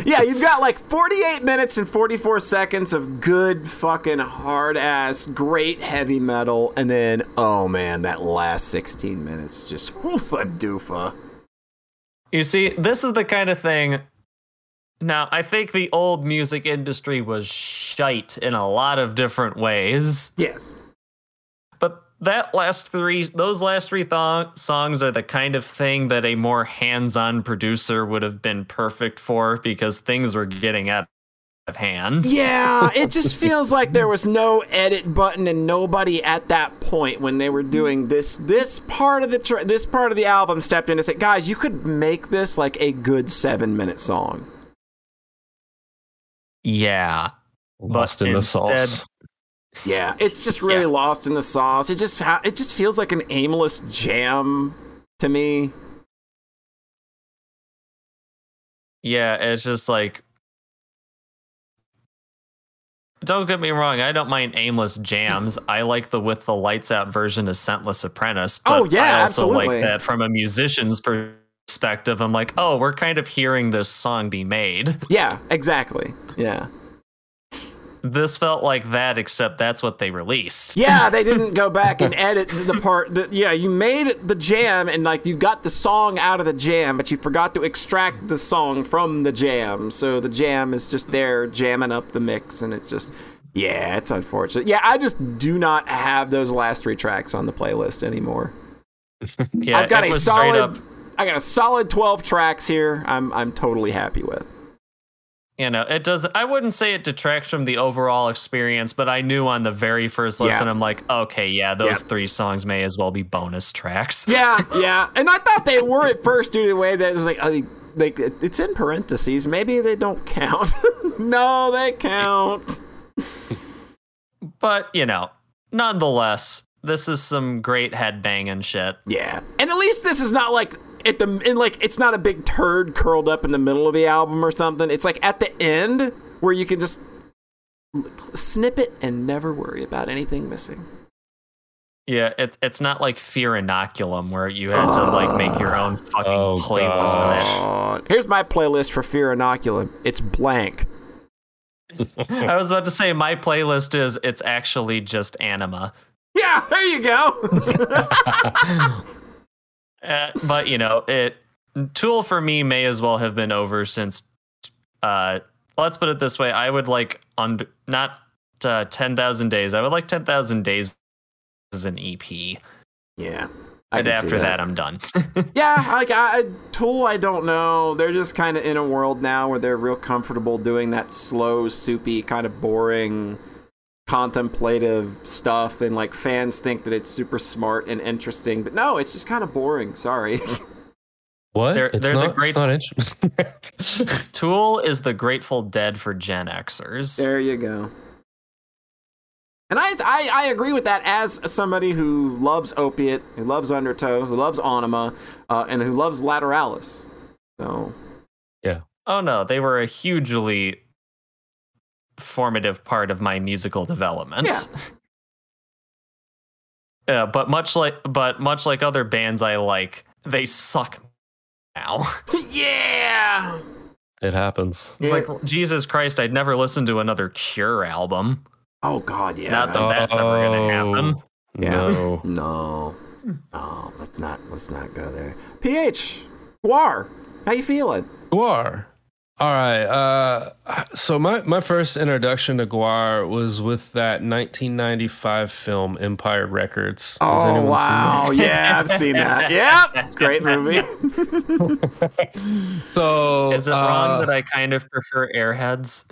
yeah, you've got like 48 minutes and 44 seconds of good fucking hard ass, great heavy metal, and then oh man, that last 16 minutes just oofa doofa. You see, this is the kind of thing. Now, I think the old music industry was shite in a lot of different ways, Yes. But that last three, those last three thong- songs are the kind of thing that a more hands-on producer would have been perfect for because things were getting out of hand. Yeah, it [laughs] just feels like there was no edit button and nobody at that point when they were doing this this part of the tr- this part of the album stepped in and said, "Guys, you could make this like a good 7-minute song." Yeah, Lost in the sauce. Yeah, it's just really Yeah. lost in the sauce. It just ha- it just feels like an aimless jam to me. yeah, it's just like. Don't get me wrong, I don't mind aimless jams. I like the with the lights out version of Scentless Apprentice. Oh, but Oh, yeah, I also absolutely. like that from a musician's perspective. I'm like, oh, we're kind of hearing this song be made. Yeah, exactly. Yeah. This felt like that, except that's what they released. Yeah, [laughs] they didn't go back and edit the part that yeah, you made the jam and like you got the song out of the jam, but you forgot to extract the song from the jam. So the jam is just there jamming up the mix and it's just yeah, it's unfortunate. Yeah, I just do not have those last three tracks on the playlist anymore. [laughs] Yeah, I've got a was straight up. solid I got a solid 12 tracks here. I'm I'm totally happy with. You know, it does. I wouldn't say it detracts from the overall experience, but I knew on the very first listen, Yeah. I'm like, okay, yeah, those Yeah. three songs may as well be bonus tracks. [laughs] Yeah, yeah. And I thought they were at first due to the way that it was like, uh, like it's in parentheses. Maybe they don't count. [laughs] no, they count. But you know, nonetheless, this is some great headbanging shit. Yeah. And at least this is not like at the in like it's not a big turd curled up in the middle of the album or something. It's like at the end where you can just snip it and never worry about anything missing. Yeah, it, it's not like Fear Inoculum where you had to like make your own fucking Oh, playlist of it. Here's my playlist for Fear Inoculum. It's blank. [laughs] I was about to say my playlist is it's actually just Ænima. Yeah, there you go. [laughs] [laughs] Uh, but you know, it Tool for me may as well have been over since uh let's put it this way, I would like under not uh, 10,000 days. I would like 10,000 days as an EP. yeah. And after that. I'm done. [laughs] Yeah, like I, Tool, I don't know. They're just kind of in a world now where they're real comfortable doing that slow, soupy, kind of boring, contemplative stuff, and like fans think that it's super smart and interesting, but no, it's just kind of boring. Sorry. [laughs] What? They're- it's they're the great- It's not interesting. [laughs] Tool is the Grateful Dead for Gen Xers. there you go. And I, I, I agree with that as somebody who loves Opiate, who loves Undertow, who loves Ænima, uh, and who loves Lateralus. So Yeah. Oh no, they were a hugely formative part of my musical development. Yeah. Yeah, but much like but much like other bands I like, they suck now. [laughs] yeah. It happens. It's like Jesus Christ, I'd never listen to another Cure album. Oh God, yeah. Not that that's ever gonna oh, happen. Yeah. No. [laughs] No. No, let's not let's not go there. PH, GWAR, how you feeling? GWAR. All right. Uh, so my, my first introduction to GWAR was with that 1995 film Empire Records. Has Oh wow, [laughs] yeah, I've seen that. Yep, great movie. [laughs] So Is it uh, wrong that I kind of prefer Airheads?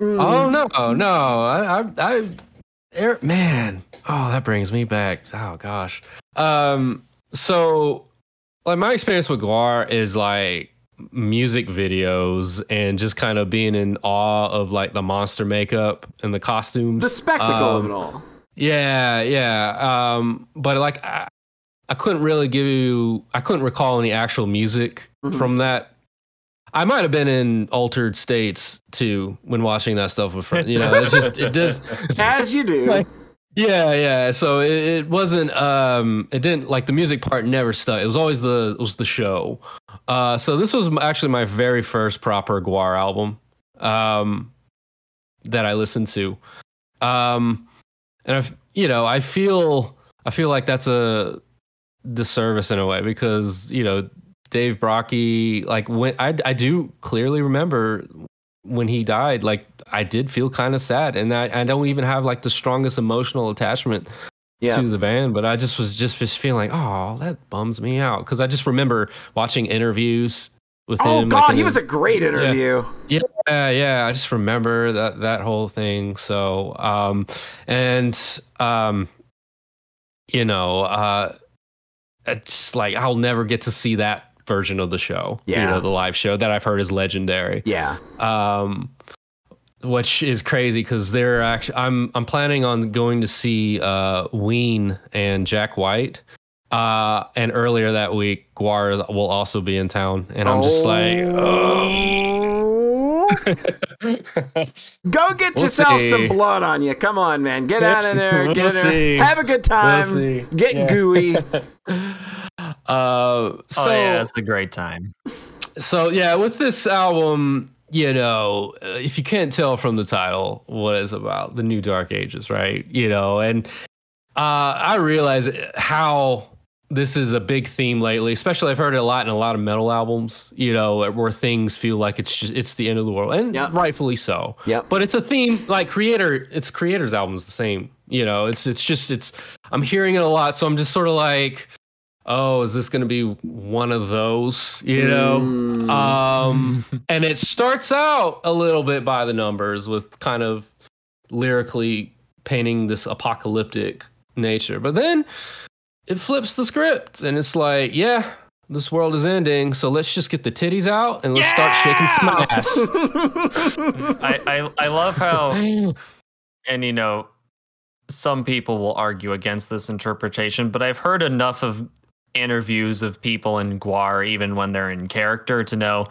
Oh no, no. I, I, I, air, man. Oh, that brings me back. Oh gosh. Um. So, like, my experience with GWAR is like music videos and just kind of being in awe of like the monster makeup and the costumes. the spectacle of Um, it all. Yeah, yeah. Um, but like, I, I couldn't really give you. I couldn't recall any actual music Mhm. from that. I might have been in altered states too when watching that stuff with friends. You know, it's just it does. [laughs] As you do. Like- Yeah, yeah. So it, it wasn't. Um, it didn't like the music part never stuck. It was always the it was the show. Uh, so this was actually my very first proper GWAR album. Um, that I listened to. Um, and I, you know, I feel I feel like that's a disservice in a way because you know Dave Brockie, like when I I do clearly remember when he died, like I did feel kind of sad, and I, I don't even have like the strongest emotional attachment yeah. to the band, but I just was just just feeling, oh, that bums me out because I just remember watching interviews with Oh him. like, God, in he was a great interview. yeah, yeah. I just remember that that whole thing. So, um, and um, you know, uh, it's like I'll never get to see that version of the show. you know, the live show that I've heard is legendary. Yeah. Um, which is crazy because they're actually I'm I'm planning on going to see uh Ween and Jack White. Uh, and earlier that week, GWAR will also be in town, and I'm just like, Oh. [laughs] Go get We'll yourself see. some blood on you. Come on, man. Get out of there. [laughs] Get We'll in there. see. Have a good time. see. Get Yeah. gooey. [laughs] Uh, so oh yeah, it's a great time. so yeah, with this album, you know, uh, if you can't tell from the title what it's about, the new Dark Ages, right? You know, and uh, I realize how this is a big theme lately. Especially, I've heard it a lot in a lot of metal albums. You know, where things feel like it's just it's the end of the world, and Yep. rightfully so. Yeah. But it's a theme like Kreator. It's Kreator's albums the same. You know, it's it's just it's. I'm hearing it a lot, so I'm just sort of like, oh, is this going to be one of those? You know. Mm. Um, [laughs] and it starts out a little bit by the numbers with kind of lyrically painting this apocalyptic nature, but then it flips the script and it's like, yeah, this world is ending, so let's just get the titties out and let's start shaking some ass. [laughs] I, I I love how and you know some people will argue against this interpretation but i've heard enough of interviews of people in GWAR even when they're in character to know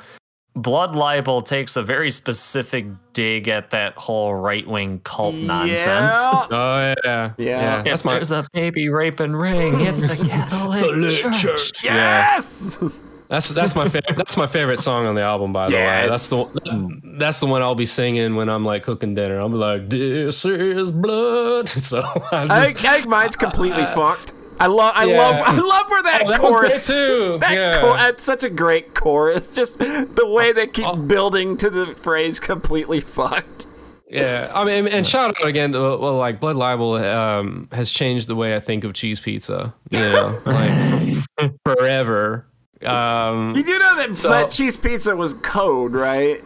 blood libel takes a very specific dig at that whole right-wing cult nonsense Oh yeah, Yeah. if That's my there's a baby raping ring it's the [laughs] catholic church, Yes. That's that's my favorite. That's my favorite song on the album, by the Yeah, way. That's the that's the one I'll be singing when I'm like cooking dinner. I'll be like, "This is blood." [laughs] So I I just, think, I think mine's completely [laughs] fucked. I love, I Yeah. love, [laughs] I love where that Oh, that chorus. too. That yeah. that's such a great chorus. Just the way they keep Oh. building to the phrase "completely fucked." Yeah, I mean, and shout out again to well, like Blood Libel um, has changed the way I think of cheese pizza. You know, [laughs] like forever. Um, You do know that So- that cheese pizza was code, right?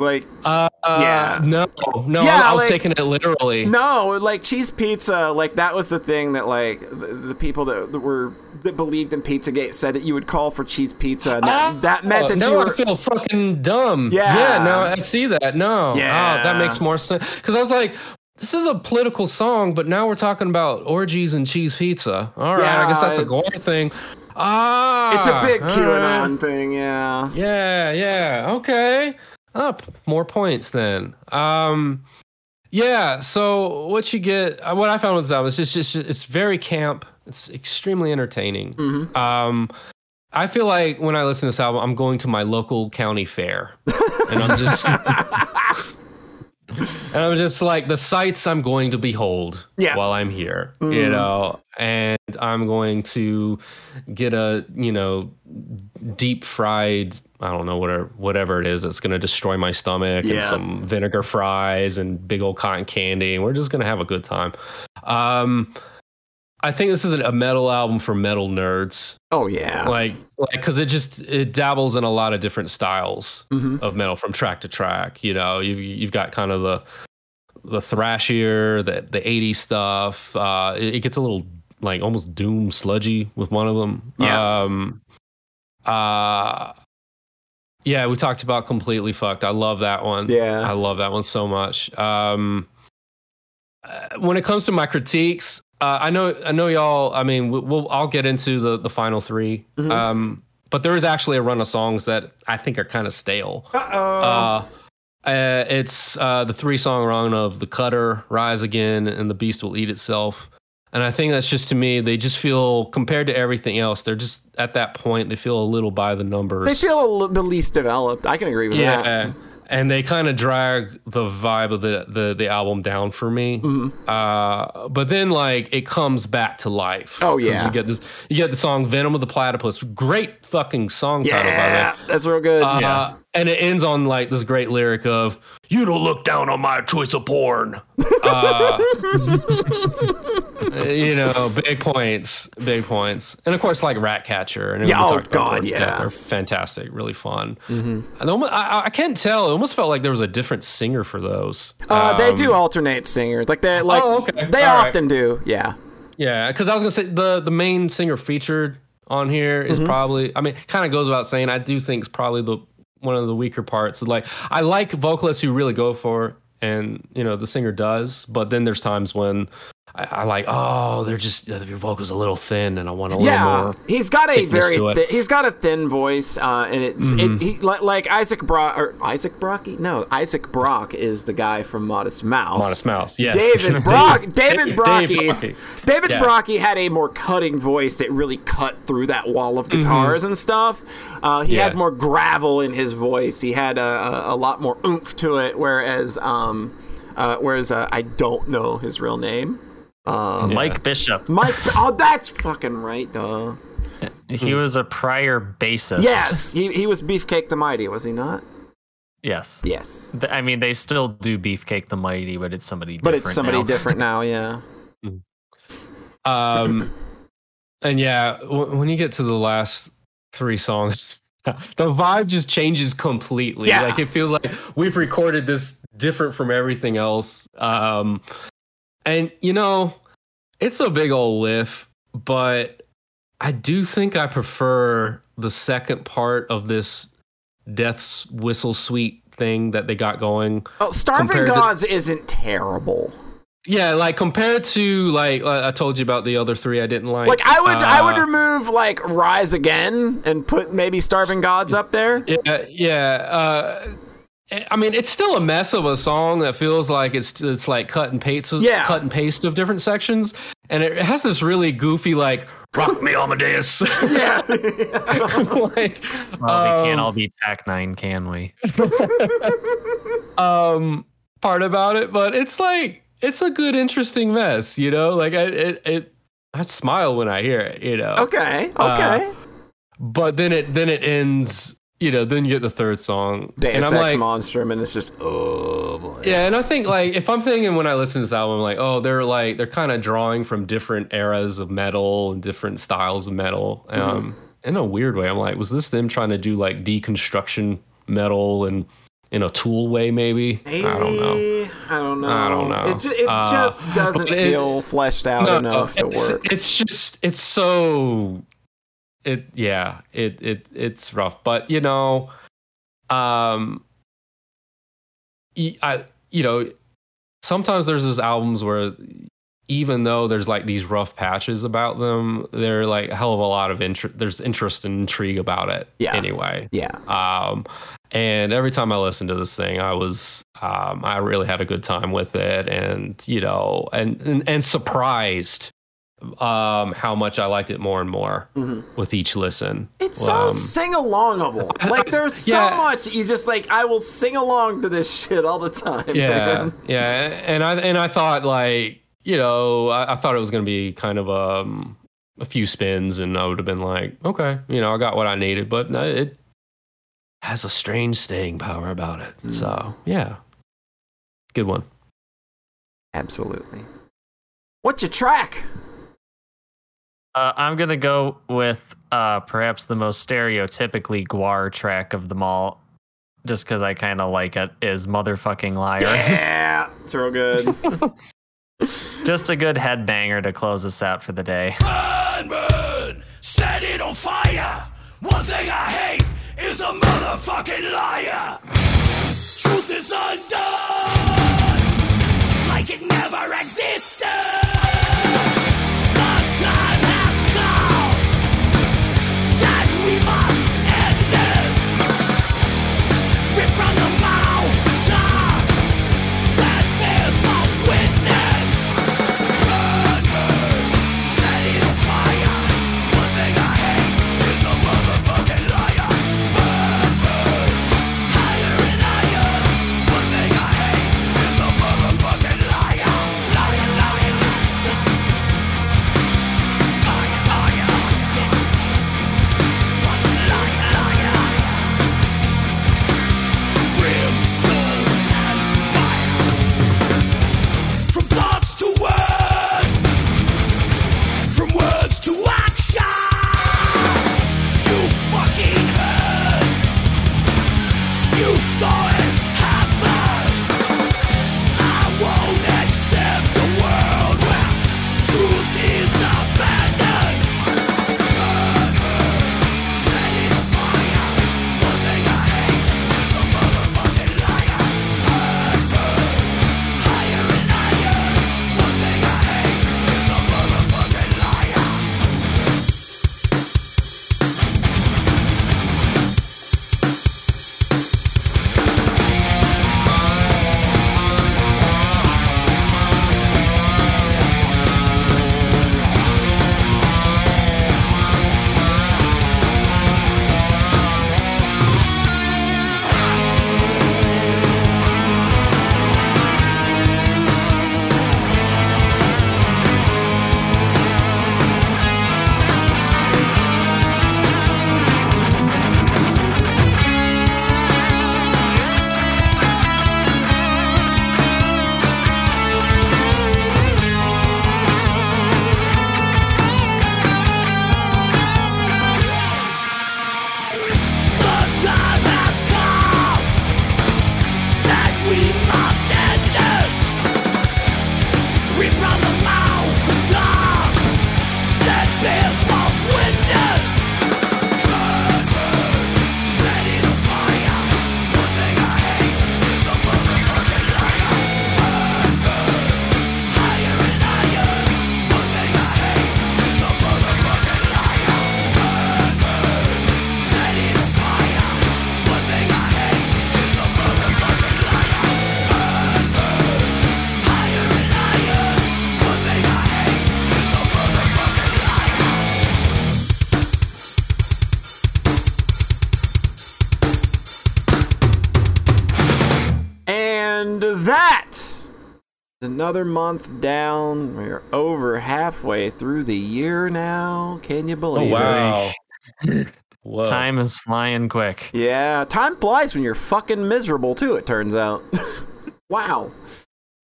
Like uh, Yeah. no, no, Yeah, I, I was like- taking it literally. no, like cheese pizza, like that was the thing that like the, the people that, that were that believed in Pizzagate said that you would call for cheese pizza, and that, that meant that you I were. feel fucking dumb. Yeah. yeah. Now I see that. No, Yeah. oh, that makes more sense. Because I was like, this is a political song, but now we're talking about orgies and cheese pizza. All right, I guess that's a gore thing. Ah, It's a big QAnon right. thing, yeah. Yeah, yeah. Okay. Up more points then. Um Yeah. So what you get, uh, what I found with this album is just, just it's very camp. It's extremely entertaining. Mhm. Um, I feel like when I listen to this album, I'm going to my local county fair, and I'm just, [laughs] and I'm just like the sights I'm going to behold Yeah. while I'm here, you Mhm. know, and I'm going to get a you know deep fried. I don't know whatever whatever it is that's going to destroy my stomach and Yeah. some vinegar fries and big old cotton candy, and we're just going to have a good time. Um, I think this is a metal album for metal nerds Oh yeah. like like because it just it dabbles in a lot of different styles Mhm. of metal from track to track you know you've, you've got kind of the the thrashier the the 80s stuff uh it, it gets a little like almost doom sludgy with one of them Yeah. um uh yeah we talked about completely fucked i love that one Yeah. i love that one so much um uh, when it comes to my critiques uh, I know, I know, y'all. I mean, we'll, we'll I'll get into the the final 3 Mhm. Um, but there is actually a run of songs that I think are kind of stale. Uh-oh. Uh, uh, it's uh, the three song run of The Cutter, Rise Again, and The Beast Will Eat Itself. And I think that's just to me, they just feel, compared to everything else, they're just at that point, they feel a little by the numbers. they feel the least developed. I can agree with yeah. that. And they kind of drag the vibe of the, the, the album down for me. Mhm. Uh, but then like it comes back to life. Oh yeah. You get this you get the song Venom of the Platypus. Great fucking song title by the way. Yeah, that's real good. Uh, Yeah. And it ends on like this great lyric of "You don't look down on my choice of porn." Uh, [laughs] you know, big points, big points, and of course, like Ratcatcher. And Yeah, oh, God, yeah. they're fantastic, really fun. Mhm. And almo- I, I can't tell. It almost felt like there was a different singer for those. Uh, they Um, do alternate singers, like they like Oh, okay. they All right. often do. Yeah. Yeah, because I was gonna say the the main singer featured on here is Mm-hmm. probably. I mean, kind of goes without saying. I do think it's probably the one of the weaker parts. Like, I like vocalists who really go for, it, and you know, the singer does. But then there's times when I, I like, oh, they're just your vocals a little thin, and I want a little more. Yeah, more. he's got a very thi- he's got a thin voice, uh, and it's Mhm. it, he like, like Isaac Brock or Isaac Brocky. No, Isaac Brock is the guy from Modest Mouse. Modest Mouse, yes. David [laughs] Brock, David Brockie, Dave Brockie. David Yeah. Brockie had a more cutting voice that really cut through that wall of guitars and stuff. Uh, he Mm-hmm. Yeah. had more gravel in his voice. He had a, a, a lot more oomph to it. Whereas, um, uh, whereas uh, I don't know his real name. Um, Mike Bishop. Mike. Oh, that's fucking right, duh. He was a prior bassist. Yes, he, he was Beefcake the Mighty, was he not? Yes. Yes. I mean, they still do Beefcake the Mighty, but it's somebody But different it's somebody now. different now, yeah. Um, [laughs] and yeah, w- when you get to the last three songs, [laughs] the vibe just changes completely. Yeah. Like it feels like we've recorded this different from everything else. Um, and you know, it's a big old lift, but I do think I prefer the second part of this Death's Whistle Suite thing that they got going. Oh, Starving Compared to- Gods isn't terrible. Yeah, like compared to like uh, I told you about the other three I didn't like. Like I would, I would Uh, remove like Rise Again and put maybe Starving Gods up there. Yeah, yeah. Uh, I mean, it's still a mess of a song that feels like it's it's like cut and paste, Yeah. cut and paste of different sections, and it has this really goofy like "Rock Me Amadeus." [laughs] Yeah. [laughs] like, Well, we can't um, all be TAC 9, can we? [laughs] um, part about it, but it's like it's a good, interesting mess, you know. Like I, it, it, I smile when I hear it, you know. okay. Uh, Okay. But then it then it ends, you know. Then you get the third song, Deus and I'm Ex like, Monstrum, and it's just oh boy. Yeah, and I think like if I'm thinking when I listen to this album, like, oh, they're like they're kind of drawing from different eras of metal and different styles of metal. Mm-hmm. Um, in a weird way, I'm like, was this them trying to do like deconstruction metal and in a tool way, maybe? Maybe, I don't know. I don't know. I don't know. It, ju- it Uh, just doesn't it- feel fleshed out No, enough to work. It's just it's so it yeah it it it's rough, but you know, um, I you know sometimes there's these albums where even though there's like these rough patches about them, they're like a hell of a lot of interest. There's interest and intrigue about it. Yeah. Anyway, yeah. um, And every time I listened to this thing, I was, um, I really had a good time with it, and you know, and and, and surprised um, how much I liked it more and more with each listen. It's so Um, sing alongable. Like there's so Yeah. much you just like I will sing along to this shit all the time. yeah, man. yeah, and I and I thought like you know I, I thought it was gonna be kind of um a few spins, and I would have been like, okay, you know, I got what I needed, but it has a strange staying power about it. Mm. So yeah, good one. Absolutely. What's your track? Uh, I'm gonna go with uh, perhaps the most stereotypically GWAR track of them all, just because I kind of like it. Is motherfucking liar. Yeah, [laughs] it's real good. [laughs] just a good headbanger to close us out for the day. burn, burn, set it on fire. One thing I hate is a motherfucking liar. Truth is undone, like it never existed. Another month down. We're over halfway through the year now. Can you Oh believe it? wow! [laughs] Whoa. Time is flying quick. Yeah, time flies when you're fucking miserable too, it turns out. [laughs] wow.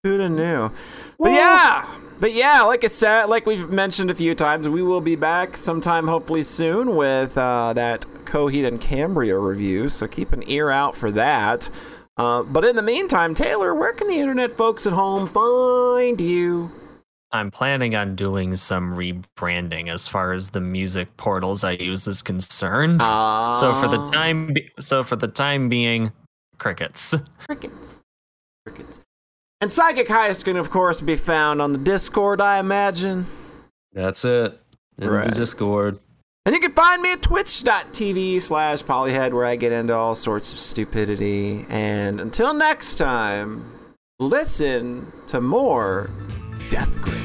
Who'd have knew? But yeah, but yeah, like I said, like we've mentioned a few times, we will be back sometime hopefully soon with uh, that Coheed and Cambria review, so keep an ear out for that. Uh, but in the meantime, Taylor, where can the internet folks at home find you? I'm planning on doing some rebranding as far as the music portals I use is concerned. Uh, so for the time, be- so for the time being, crickets. [laughs] crickets. Crickets. And Psychic Heist can, of course, be found on the Discord, I imagine. That's it. In Right. the Discord. And you can find me at twitch.tv slash polyhead where I get into all sorts of stupidity. And until next time, listen to more Death Grips.